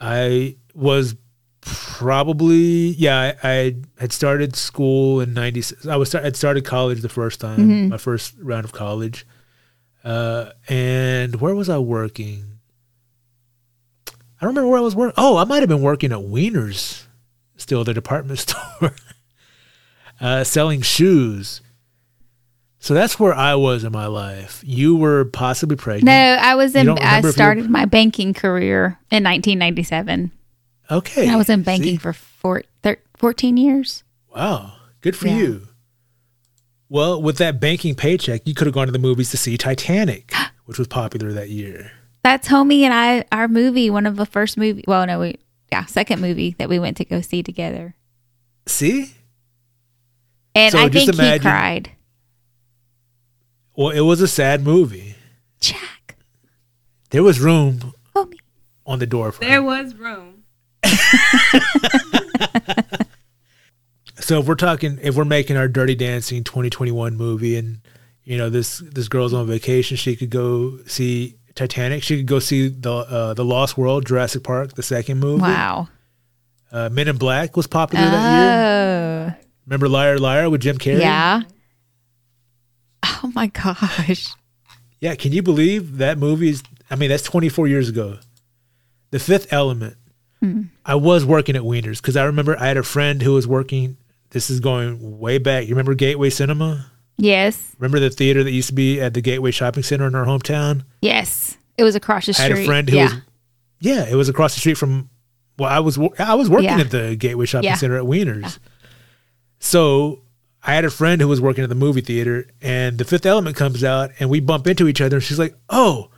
I was probably yeah. I, I had started school in ninety. I was I had started college the first time, my first round of college. Uh, and where was I working? I don't remember where I was working. Oh, I might have been working at Weiners, still the department store, uh, selling shoes. So that's where I was in my life. You were possibly pregnant. No, I was in. I started my banking career in 1997. Okay. I was in banking See? for four, thir- 14 years. Wow, good for Yeah. you. Well, with that banking paycheck, you could have gone to the movies to see Titanic, which was popular that year. That's homie and I. Our movie, one of the first movie. Well, no, we yeah, second movie that we went to go see together. See? And So I just think he imagine- cried. Well, it was a sad movie. Jack, There was room homie. on the door for There him. was room. So if we're talking, if we're making our Dirty Dancing 2021 movie, and you know this this girl's on vacation, she could go see Titanic. She could go see the uh, the Lost World, Jurassic Park, the second movie. Wow. Uh, Men in Black was popular that year. Oh, Remember Liar Liar with Jim Carrey? yeah. Oh my gosh. Yeah, can you believe that movie is I mean, that's 24 years ago. The Fifth Element. Hmm. I was working at Weiners because I remember I had a friend who was working. This is going way back. You remember Gateway Cinema? Yes. Remember the theater that used to be at the Gateway Shopping Center in our hometown? Yes. It was across the I street. had a friend who yeah. was, yeah, it was across the street from. Well, I was I was working Yeah. at the Gateway Shopping Yeah. Center at Weiners. So I had a friend who was working at the movie theater, and The Fifth Element comes out, and we bump into each other. And she's like, "Oh,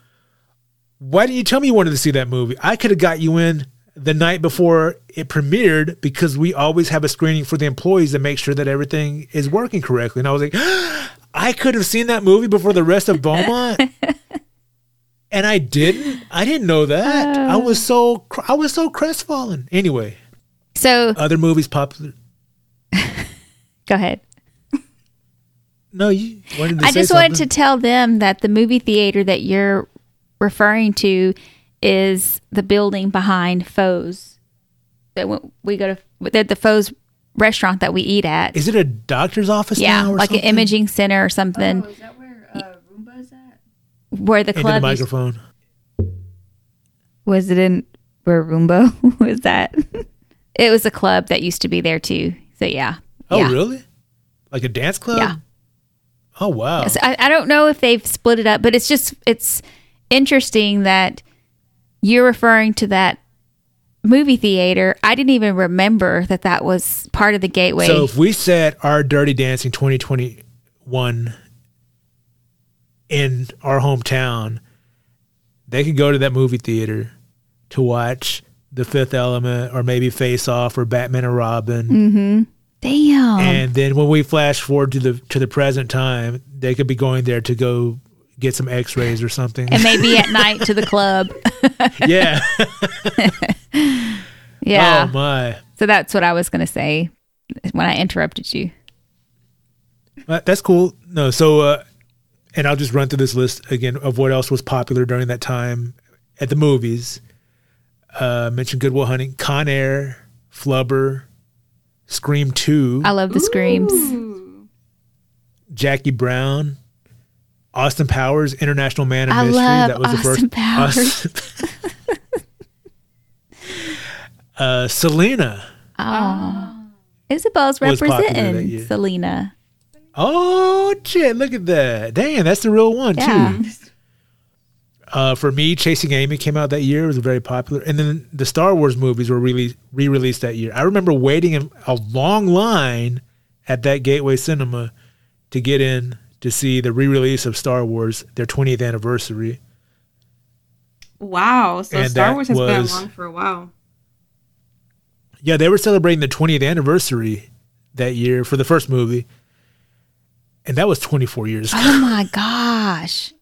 why didn't you tell me you wanted to see that movie? I could have got you in the night before it premiered because we always have a screening for the employees to make sure that everything is working correctly." And I was like, "I could have seen that movie before the rest of Beaumont." and I didn't. I didn't know that. I was so I was so crestfallen. Anyway, So other movies popular. go ahead. No, you I just wanted to tell them that the movie theater that you're referring to is the building behind Foes. That we go to the, the Foes restaurant that we eat at. Is it a doctor's office? yeah, now or like something? an imaging center or something is that where uh, Roomba's at? where the Into the club used- microphone. was it in where Roomba was that? it was a club that used to be there too. So yeah. Oh, yeah. really? Like a dance club? Yeah. Oh, wow. So I, I don't know if they've split it up, but it's just it's interesting that you're referring to that movie theater. I didn't even remember that that was part of the gateway. So if we set our Dirty Dancing 2021 in our hometown, they could go to that movie theater to watch The Fifth Element or maybe Face Off or Batman and Robin. Mm-hmm. Damn. And then when we flash forward to the to the present time, they could be going there to go get some X-rays or something. and maybe at night to the club. yeah. Yeah. Oh my. so that's what I was going to say when I interrupted you. Uh, That's cool. No, so uh, and I'll just run through this list again of what else was popular during that time at the movies. Uh, mentioned Good Will Hunting, Con Air, Flubber, Scream Two, I love the screams. Jackie Brown, Austin Powers, International Man of I Mystery. love that was the first. Powers. Austin- uh, Selena. Oh. Isabel's Was popular that representing. Selena. Oh shit! Look at that. Damn, that's the real one Yeah. too. Uh, for me, Chasing Amy came out that year. It was very popular, and then the Star Wars movies were really re-released that year. I remember waiting in a long line at that Gateway Cinema to get in to see the re-release of Star Wars, their 20th anniversary. Wow. So And Star Wars has been was- along for a while. Yeah, they were celebrating the 20th anniversary that year for the first movie, and that was 24 years oh ago. Oh my gosh.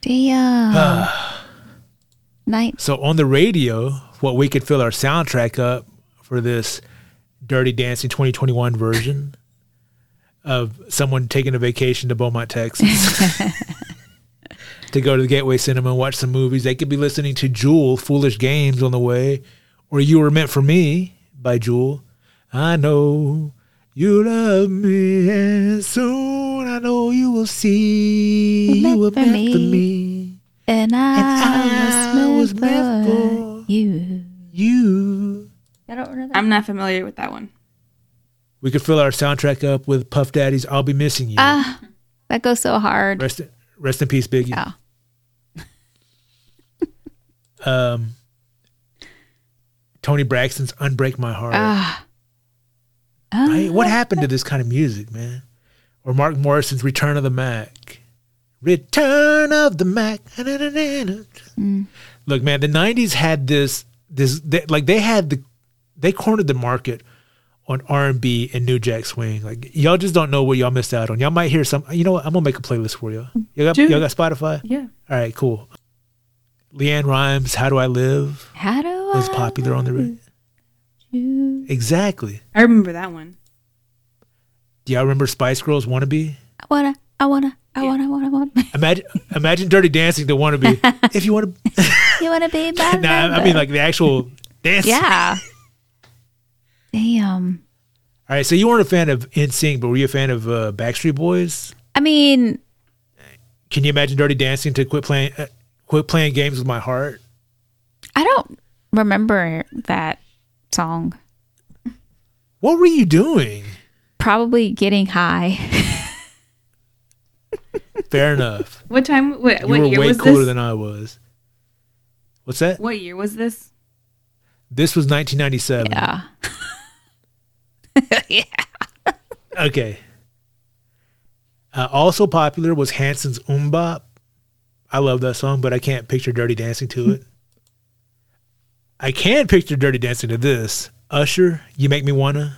Damn. Night. So on the radio, what we could fill our soundtrack up for this Dirty Dancing 2021 version of someone taking a vacation to Beaumont, Texas. to go to the Gateway Cinema and watch some movies. They could be listening to Jewel, Foolish Games on the way, or You Were Meant for Me by Jewel. I know you love me, and soon I know you will see you were meant for me. And I, I was, was meant meant for for you. You. I don't know that. I'm not familiar with that one. We could fill our soundtrack up with Puff Daddy's "I'll Be Missing You." Ah, that goes so hard. rest, rest in peace, Biggie. Yeah. Um, Toni Braxton's "Unbreak My Heart." Ah. Right? What happened to this kind of music, man? Or Mark Morrison's "Return of the Mack." Return of the Mack. Mm. Look, man, the '90s had this. This they, like they had the they cornered the market on R&B and New Jack Swing. Like y'all just don't know what y'all missed out on. Y'all might hear some. You know what? I'm gonna make a playlist for you. You got Dude. y'all got Spotify? Yeah. All right, cool. LeAnn Rimes, "How Do I Live" How do I? was I popular on the radio. you? Exactly. I remember that one. Do y'all remember Spice Girls "Wannabe"? I wanna, I wanna, I wanna, I wanna, I wanna. Imagine, imagine Dirty Dancing to "Wannabe." if you want to, You wanna be my no, I I mean like the actual dance. Yeah. Damn. All right, so you weren't a fan of NSYNC, but were you a fan of uh, Backstreet Boys? I mean, Can you imagine Dirty Dancing to quit playing, uh, quit playing games with my heart? I don't remember that song. What were you doing? Probably getting high. Fair enough. What time? What, You what were year way was cooler this? than I was. What's that? what year was this? This was 1997. Yeah. yeah. Okay. Uh, also popular was Hanson's MMMBop. I love that song, but I can't picture Dirty Dancing to it. I can picture Dirty Dancing to this. Usher, you make me wanna.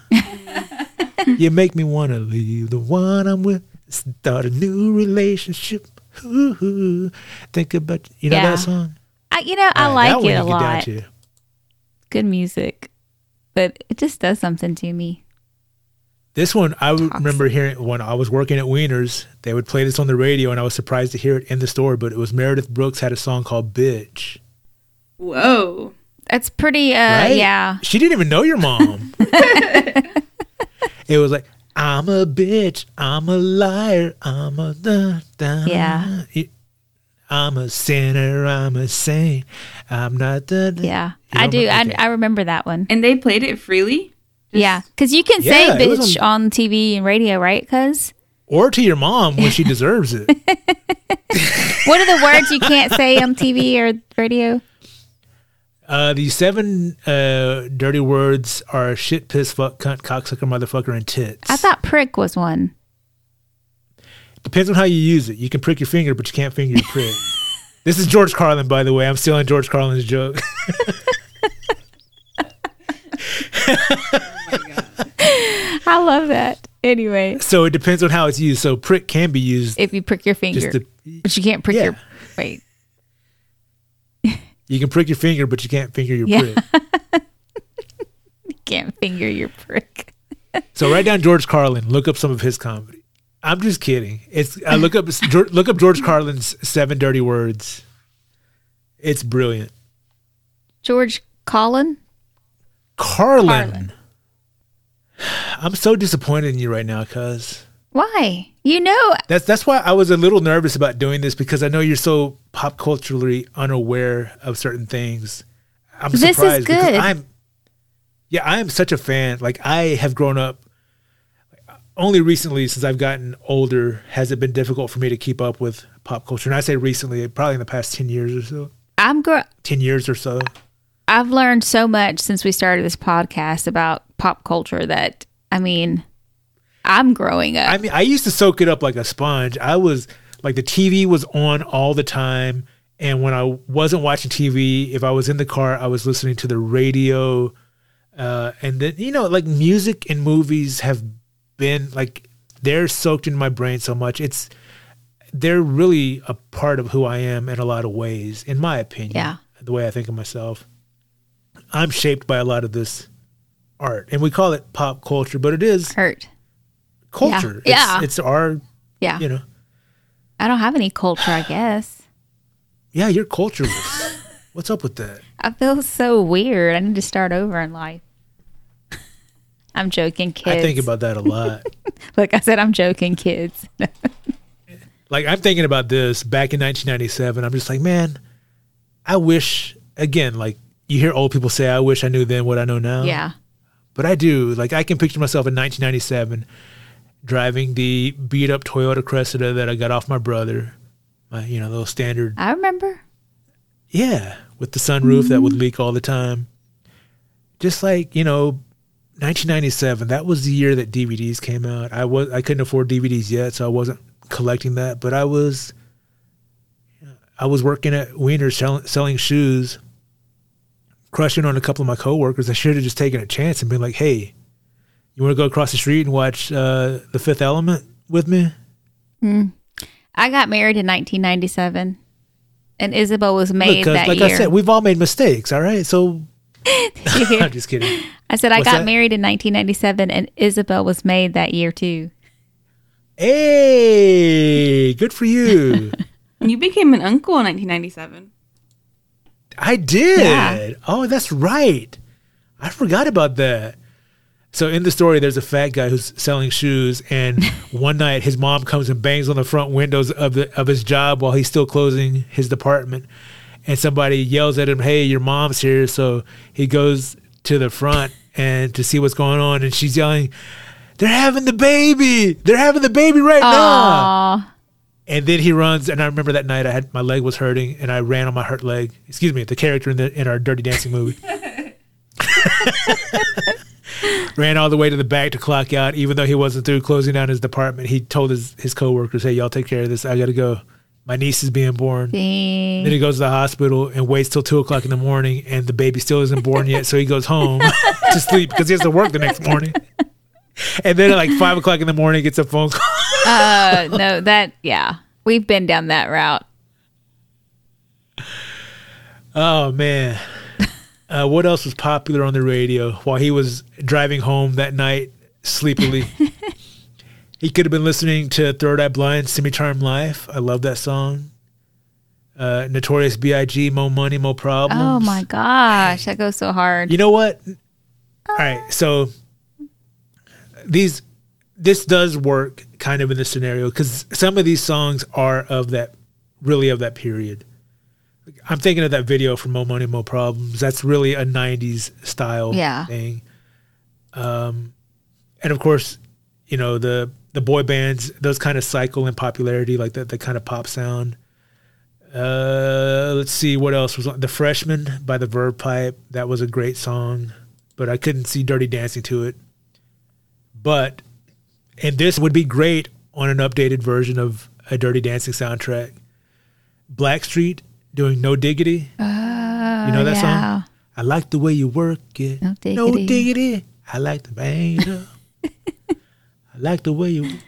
you make me wanna leave the one I'm with, start a new relationship. Ooh, think about you know Yeah. that song. I, you know, I like it a lot. Good music, but it just does something to me. This one I would Toxic. remember hearing when I was working at Weiners. They would play this on the radio, and I was surprised to hear it in the store. But it was Meredith Brooks had a song called "Bitch." Whoa. That's pretty. Uh, Right? yeah. She didn't even know your mom. it was like, I'm a bitch. I'm a liar. I'm a da, da, Yeah. I'm a sinner. I'm a saint. I'm not the. Yeah, You I don't do. know- I. I remember that one. And they played it freely? Yeah, because you can Yeah, say bitch on TV and radio, right? Because Or to your mom when she deserves it. what are the words you can't say on TV or radio? Uh, the seven uh, dirty words are shit, piss, fuck, cunt, cocksucker, motherfucker, and tits. I thought prick was one. Depends on how you use it. You can prick your finger, but you can't finger your prick. this is George Carlin, by the way. I'm stealing George Carlin's joke. I love that. Anyway, so it depends on how it's used. So prick can be used if you prick your finger, just to. but you can't prick Yeah. your wait. You can prick your finger, but you can't finger your Yeah. prick. You can't finger your prick. So write down George Carlin. Look up some of his comedy. I'm just kidding. It's I look up look up George Carlin's seven dirty words. It's brilliant. George Collin. Carlin. Carlin. I'm so disappointed in you right now, cuz. Why? You know, That's that's why I was a little nervous about doing this because I know you're so pop culturally unaware of certain things. I'm This is surprised because good. I'm yeah, I am such a fan. Like I have grown up only recently since I've gotten older has it been difficult for me to keep up with pop culture. And I say recently, probably in the past 10 years or so. I'm gr- 10 years or so. I've learned so much since we started this podcast about pop culture that I mean, I'm growing up. I mean, I used to soak it up like a sponge. I was like the TV was on all the time, and when I wasn't watching TV, if I was in the car, I was listening to the radio. Uh, and then you know, like music and movies have been like they're soaked in my brain so much. It's they're really a part of who I am in a lot of ways, in my opinion. Yeah. the way I think of myself, I'm shaped by a lot of this art, and we call it pop culture, but it is art culture. Yeah. It's, it's our, Yeah. you know, I don't have any culture, I guess. yeah, you're cultureless. What's up with that? I feel so weird. I need to start over in life. I'm joking, kids. I think about that a lot. like I said, I'm joking, kids. like I'm thinking about this back in 1997. I'm just like, man, I wish again, like you hear old people say, I wish I knew then what I know now. yeah. But I do. Like I can picture myself in 1997 driving the beat up Toyota Cressida that I got off my brother. My, you know, little standard I remember. Yeah, with the sunroof that would leak all the time. Just like you know, 1997. That was the year that DVDs came out. I was I couldn't afford DVDs yet, so I wasn't collecting that. But I was, I was working at Weiner selling, selling shoes, crushing on a couple of my coworkers. I should have just taken a chance and been like, "Hey, you want to go across the street and watch uh, The Fifth Element with me?" I got married in 1997, and Isabel was made Look, 'cause that like year. Like I said, we've all made mistakes. All right, so I'm just kidding. I said I What's got that? married in 1997, and Isabel was made that year too. Hey, good for you. You became an uncle in 1997. I did. Yeah. Oh, that's right. I forgot about that. So in the story, there's a fat guy who's selling shoes, and one night his mom comes and bangs on the front windows of the of his job while he's still closing his department, and somebody yells at him, "Hey, your mom's here!" So he goes to the front and to see what's going on, and she's yelling, "They're having the baby! They're having the baby right now!" And then he runs, and I remember that night I had my leg was hurting, and I ran on my hurt leg. Excuse me, the character in the in our Dirty Dancing movie. ran all the way to the back to clock out, even though he wasn't through closing down his department. He told his his coworkers, "Hey, y'all take care of this. I got to go. My niece is being born." dang. Then he goes to the hospital and waits till two o'clock in the morning, and the baby still isn't born yet. So he goes home to sleep because he has to work the next morning. And then at like five o'clock in the morning, gets a phone call. Uh, no, that yeah, we've been down that route. Oh man. Uh, what else was popular on the radio while he was driving home that night sleepily? he could have been listening to Third Eye Blind, Semi Charm Life. I love that song. Uh, Notorious B.I.G., Mo Money, Mo Problems. Oh my gosh, that goes so hard. You know what? All right, so these this does work kind of in the scenario because some of these songs are of that really of that period. I'm thinking of that video from Mo Money Mo Problems. That's really a '90s style Yeah. thing. Um, and of course, you know the the boy bands; those kind of cycle in popularity, like that the kind of pop sound. Uh, let's see what else was on. The Freshman by the Verve Pipe. That was a great song, but I couldn't see Dirty Dancing to it. But and this would be great on an updated version of a Dirty Dancing soundtrack. Blackstreet doing No Diggity. you know that yeah. song? I like the way you work it. No No diggity. diggity. I like the bang. I like the way you.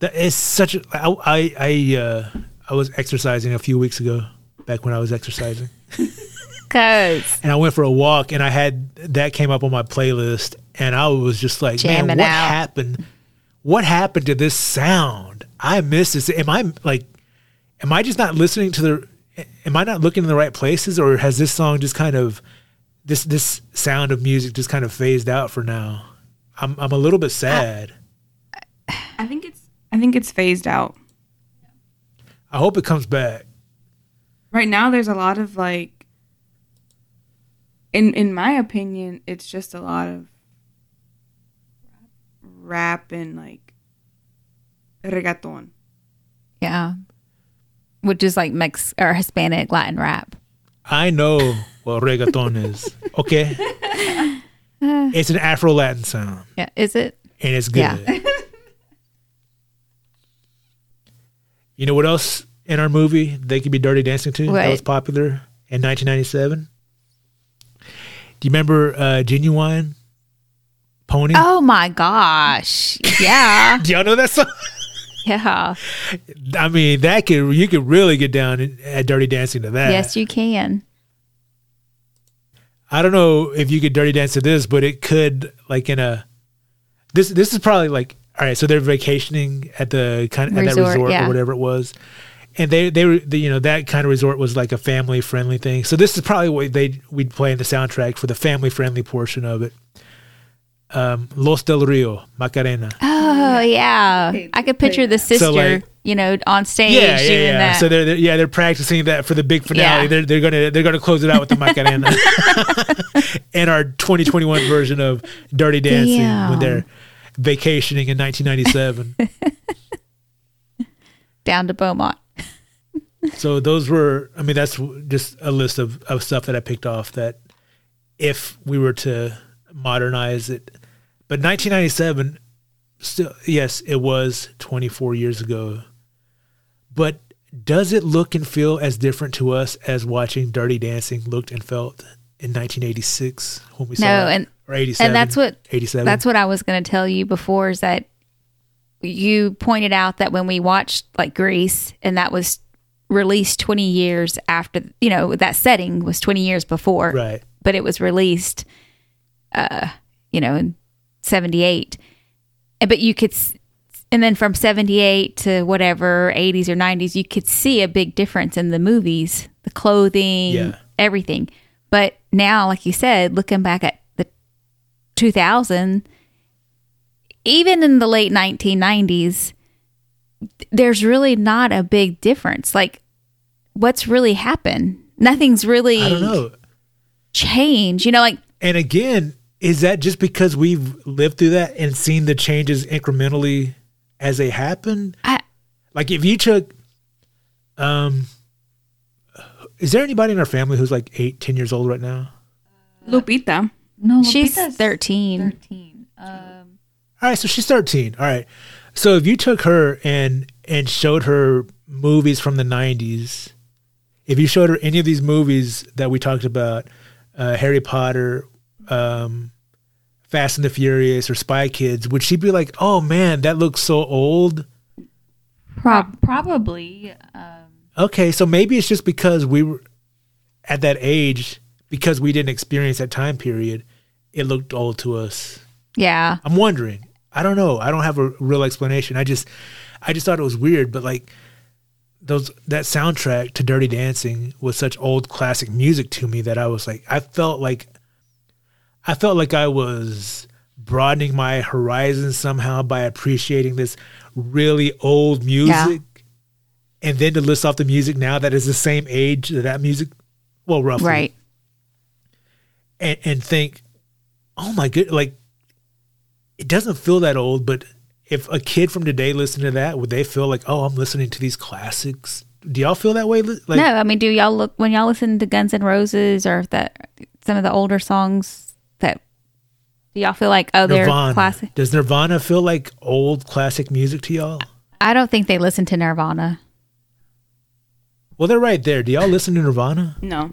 That is such a. I I I, uh, I was exercising a few weeks ago, back when I was exercising, Cause and I went for a walk, and I had that came up on my playlist, and I was just like, man, what out. happened? What happened to this sound? I miss this. Am I like? Am I just not listening to the? Am I not looking in the right places, or has this song just kind of this this sound of music just kind of phased out for now? I'm I'm a little bit sad. I think it's I I think it's phased out. I hope it comes back. Right now there's a lot of like in in my opinion, it's just a lot of rap and like reggaeton. Yeah. Which is like Mex or Hispanic Latin rap. I know what reggaeton is. Okay. it's an Afro Latin sound Yeah. Is it? and it's good. Yeah. You know what else in our movie they could be dirty dancing to that was popular in 1997? Do you remember uh, Ginuwine Pony? Oh my gosh. Yeah. Do y'all know that song? yeah. I mean, that could you could really get down at dirty dancing to that. Yes, you can. I don't know if you could dirty dance to this, but it could like in a this this is probably like all right. So they're vacationing at the kind of at that Resort, resort yeah. or whatever it was, and they they were the, you know that kind of resort was like a family friendly thing. So this is probably what they we'd play in the soundtrack for the family friendly portion of it. Um, Los del Rio Macarena. Oh yeah. I could picture the sister, like- you know, on stage Yeah, yeah, yeah. that. So they're, they're yeah they're practicing that for the big finale. Yeah. They're they're gonna they're gonna close it out with the Macarena, and our 2021 version of Dirty Dancing Damn. when they're vacationing in 1997. down to Beaumont. so those were I mean that's just a list of of stuff that I picked off that if we were to modernize it, but 1997 still yes it was 24 years ago, but does it look and feel as different to us as watching Dirty Dancing looked and felt in 1986 when we saw No, it? and- or 87 And that's what 87 That's what I was going to tell you before is that you pointed out that when we watched like Grease and that was released 20 years after, you know, that setting was 20 years before, right. But it was released, uh, you know, in 78. But you could, s- and then from 78 to whatever, 80s or 90s, you could see a big difference in the movies, the clothing, Yeah. everything. But now, like you said, looking back at the 2000, even in the late 1990s, there's really not a big difference. Like, what's really happened? Nothing's really I don't know changed. You know, like, And again, is that just because we've lived through that and seen the changes incrementally as they happen? I, Like if you took, um, is there anybody in our family who's like eight, ten years old right now? Lupita. No, She's 13. 13. Um, All right, so she's thirteen. All right, so if you took her and and showed her movies from the nineties, if you showed her any of these movies that we talked about, uh, Harry Potter, um, Fast and the Furious, or Spy Kids, would she be like, "Oh man, that looks so old"? prob- probably. Um, Okay, so maybe it's just because we were at that age, because we didn't experience that time period, it looked old to us. yeah. I'm wondering. I don't know. I don't have a real explanation. I just, I just thought it was weird. But like those that soundtrack to Dirty Dancing was such old classic music to me that I was like, I felt like, I felt like I was broadening my horizons somehow by appreciating this really old music. And then to list off the music now that is the same age that that music, well, roughly, Right. and, and think, oh my good, like it doesn't feel that old, but if a kid from today listened to that, would they feel like, oh, I'm listening to these classics? Do y'all feel that way? Like, no, I mean, do y'all look when y'all listen to Guns N' Roses or that some of the older songs that do y'all feel like oh they're Nirvana. classic? Does Nirvana feel like old classic music to y'all? I don't think they listen to Nirvana. Well, they're right there. Do y'all listen to Nirvana? No.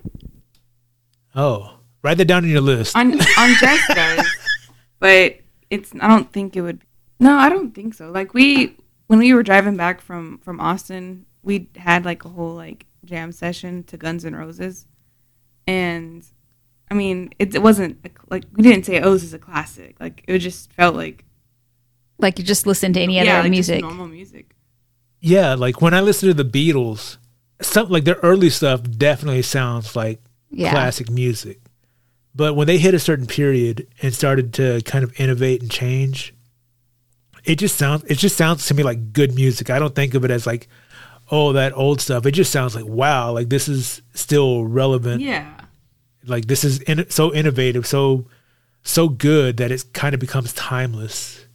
Oh, write that down on your list. On on Jess does. But it's I don't think it would No, I don't think so. Like we when we were driving back from from Austin, we had like a whole like jam session to Guns N' Roses. And I mean, it, it wasn't a- like we didn't say, "Oh, this is a classic." Like it just felt like Like you just listen to any other yeah, like, just music. normal music. yeah, like when I listen to the Beatles, some like their early stuff definitely sounds like Yeah. classic music. But when they hit a certain period and started to kind of innovate and change, it just sounds it just sounds to me like good music. I don't think of it as like oh that old stuff. It just sounds like wow, like this is still relevant. Yeah. Like this is in, so innovative, so so good that it kind of becomes timeless.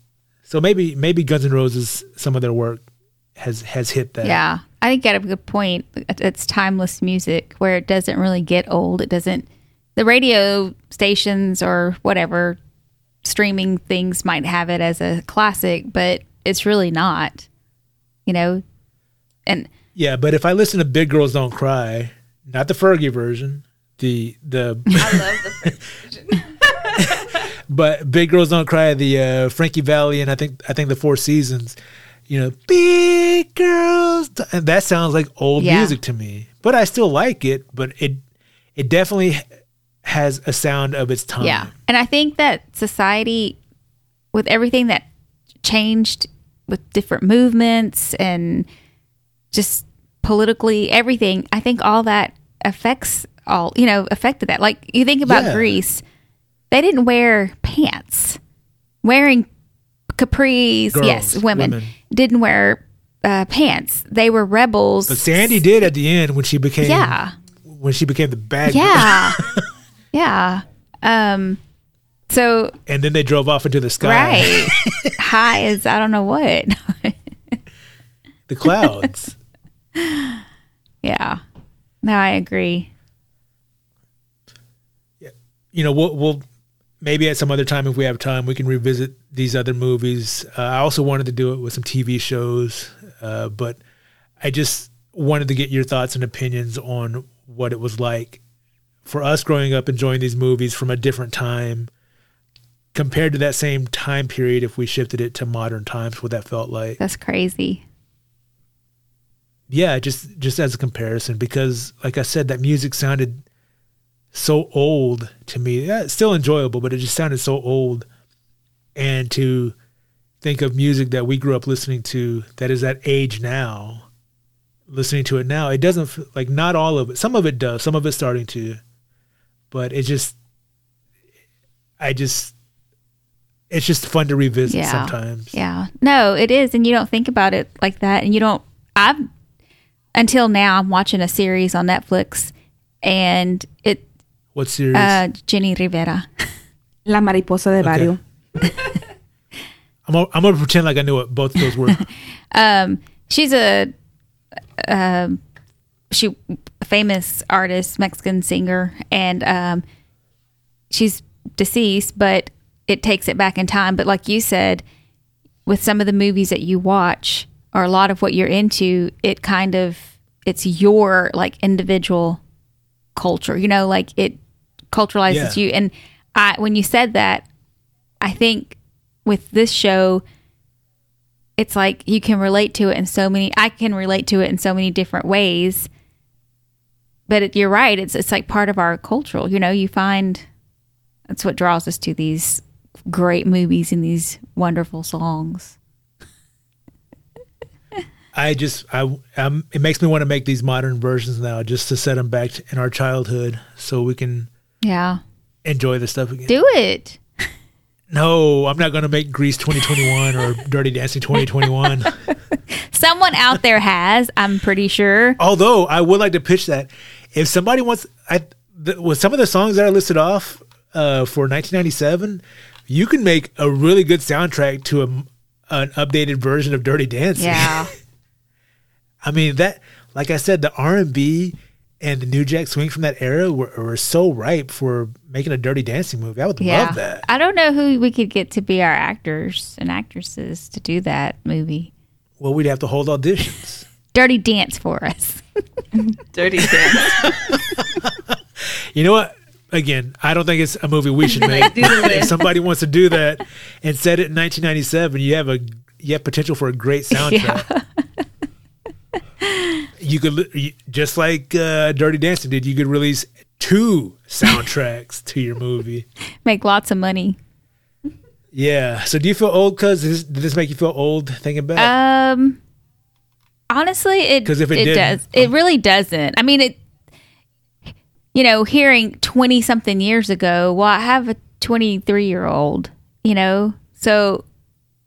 So maybe maybe Guns N' Roses some of their work has has hit that. Yeah, I think you got a good point. It's timeless music where it doesn't really get old. It doesn't. The radio stations or whatever streaming things might have it as a classic, but it's really not. You know, and Yeah, but if I listen to Big Girls Don't Cry, not the Fergie version, the the I love the version. but Big Girls Don't Cry, the uh, Frankie Valli, and I think I think the Four Seasons. You know, Big Girls, and that sounds like old Yeah. music to me. But I still like it. But it it definitely has a sound of its time. Yeah. And I think that society, with everything that changed with different movements and just politically everything, I think all that affects all, you know, affected that. Like you think about Yeah. Grease, they didn't wear pants. Wearing capris, Girls, yes, women, women. didn't wear uh, pants. They were rebels. But Sandy did at the end when she became yeah. when she became the bad. Yeah. yeah. Um so and then they drove off into the sky, Right. High as I don't know what. the clouds. yeah. No, I agree. You know, we'll, we'll maybe at some other time if we have time, we can revisit these other movies. Uh, I also wanted to do it with some TV shows, uh, but I just wanted to get your thoughts and opinions on what it was like for us growing up enjoying these movies from a different time compared to that same time period if we shifted it to modern times what that felt like That's crazy. yeah just just as a comparison because like i said that music sounded so old to me yeah, it's still enjoyable but it just sounded so old and to think of music that we grew up listening to that is that age now listening to it now it doesn't like not all of it some of it does some of it's starting to but it just i just it's just fun to revisit Yeah. sometimes Yeah. No, it is. And you don't think about it like that. And you don't, I've, until now, I'm watching a series on Netflix and it, what series uh, Jenni Rivera. La mariposa de barrio. I'm, gonna- I'm gonna pretend like i knew what both of those were Um, she's a, um, she a famous artist, Mexican singer, and um, she's deceased, but it takes it back in time. But like you said, with some of the movies that you watch or a lot of what you're into, it kind of it's your like individual culture. You know, like it culturalizes Yeah. you. And I when you said that, I think with this show it's like you can relate to it in so many I can relate to it in so many different ways. But it, you're right, it's it's like part of our cultural, you know, you find that's what draws us to these great movies and these wonderful songs. I just I um, it makes me want to make these modern versions now just to set them back in our childhood so we can Yeah. enjoy the stuff again. Do it. No, I'm not going to make Grease 2021 or Dirty Dancing 2021. Someone out there has, I'm pretty sure. Although I would like to pitch that if somebody wants, I the, with some of the songs that I listed off uh, for 1997, you can make a really good soundtrack to a, an updated version of Dirty Dancing. Yeah. I mean that, like I said, the R and B and the New Jack Swing from that era were, were so ripe for making a Dirty Dancing movie. I would Yeah. love that. I don't know who we could get to be our actors and actresses to do that movie. Well, we'd have to hold auditions. Dirty dance for us. Dirty dance. You know what? Again, I don't think it's a movie we should make. if somebody wants to do that and set it in 1997, you have a you have potential for a great soundtrack. You could just like uh, Dirty Dancing did. You could release two soundtracks to your movie. Make lots of money. Yeah. So do you feel old? Cause this, did this make you feel old thinking back? Um, honestly, it 'Cause if it it does. It really doesn't. I mean, it. You know, hearing twenty something years ago. Well, I have a twenty three year old. You know, so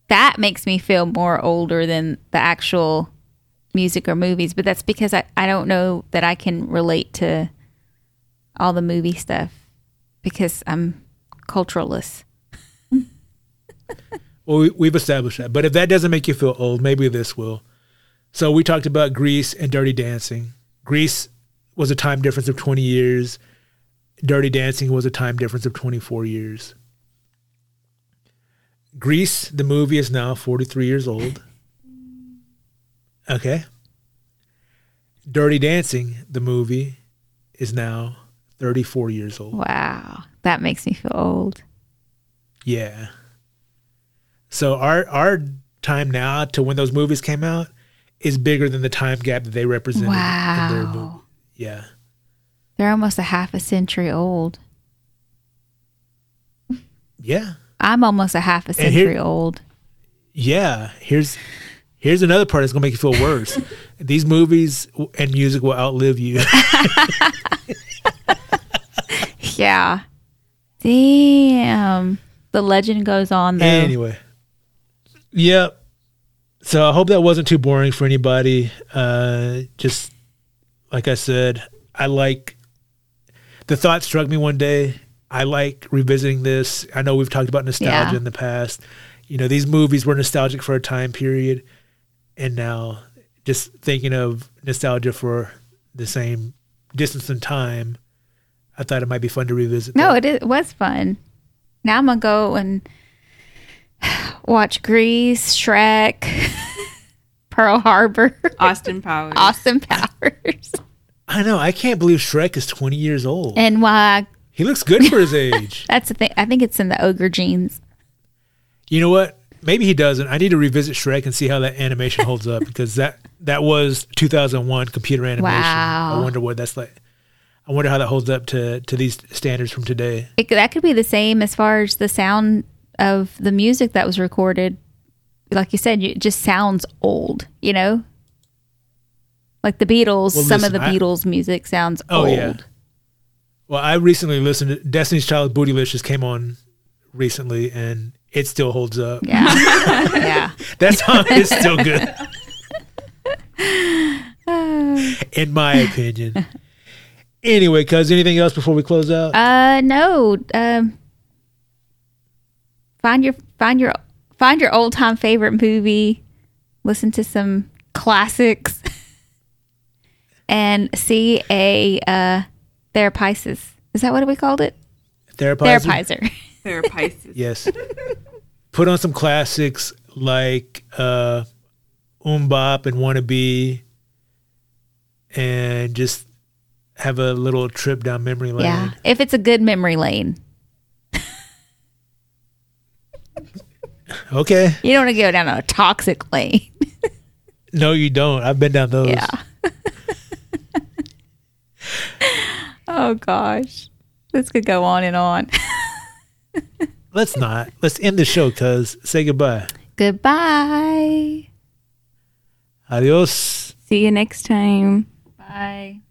that makes me feel more older than the actual music or movies. But that's because I, I don't know that I can relate to all the movie stuff because I'm culturalist. Well, we, we've established that. But if that doesn't make you feel old, maybe this will. So we talked about Grease and Dirty Dancing. Grease was a time difference of 20 years. Dirty Dancing was a time difference of 24 years. Grease, the movie, is now 43 years old. Okay. Dirty Dancing, the movie, is now 34 years old. Wow. That makes me feel old. Yeah. So our our time now to when those movies came out is bigger than the time gap that they represented. in their movie. Wow. Yeah. They're almost a half a century old. Yeah. I'm almost a half a And here- century old. Yeah. Here's here's another part that's gonna make you feel worse. These movies and music will outlive you. Yeah. Damn. The legend goes on though. anyway. Yep. So I hope that wasn't too boring for anybody. Uh, just like I said, I like the thought struck me one day. I like revisiting this. I know we've talked about nostalgia Yeah. in the past. You know, these movies were nostalgic for a time period, and now just thinking of nostalgia for the same distance in time, I thought it might be fun to revisit. No, that. it was fun. Now I'm gonna go and watch Grease, Shrek, Pearl Harbor, Austin Powers. Austin Powers, I know. I can't believe Shrek is twenty years old. and why? He looks good for his age. That's the thing. I think it's in the ogre genes. You know what? Maybe he doesn't. I need to revisit Shrek and see how that animation holds up because that that was 2001 computer animation. Wow. I wonder what that's like. I wonder how that holds up to to these standards from today. It, that could be the same as far as the sound of the music that was recorded. Like you said, it just sounds old. You know, like the Beatles. Well, some listen, of the I- Beatles music sounds Oh old. yeah. Well, I recently listened to Destiny's Child Bootylicious came on recently and it still holds up. Yeah. yeah. That song is still good. In my opinion. Anyway, cuz anything else before we close out? Uh, no. Um, find your find your find your old time favorite movie. Listen to some classics, and see a uh, therapisis. Is that what we called it? Therapizer? Therapizer. They're Pisces. Yes. Put on some classics like uh MMMBop and Wannabe and just have a little trip down memory lane. yeah, if it's a good memory lane, Okay. you don't want to go down a toxic lane. No, you don't. I've been down those. Yeah. oh gosh, this could go on and on. Let's not. Let's end the show, cuz. Say goodbye. Goodbye. Adios. See you next time. Bye.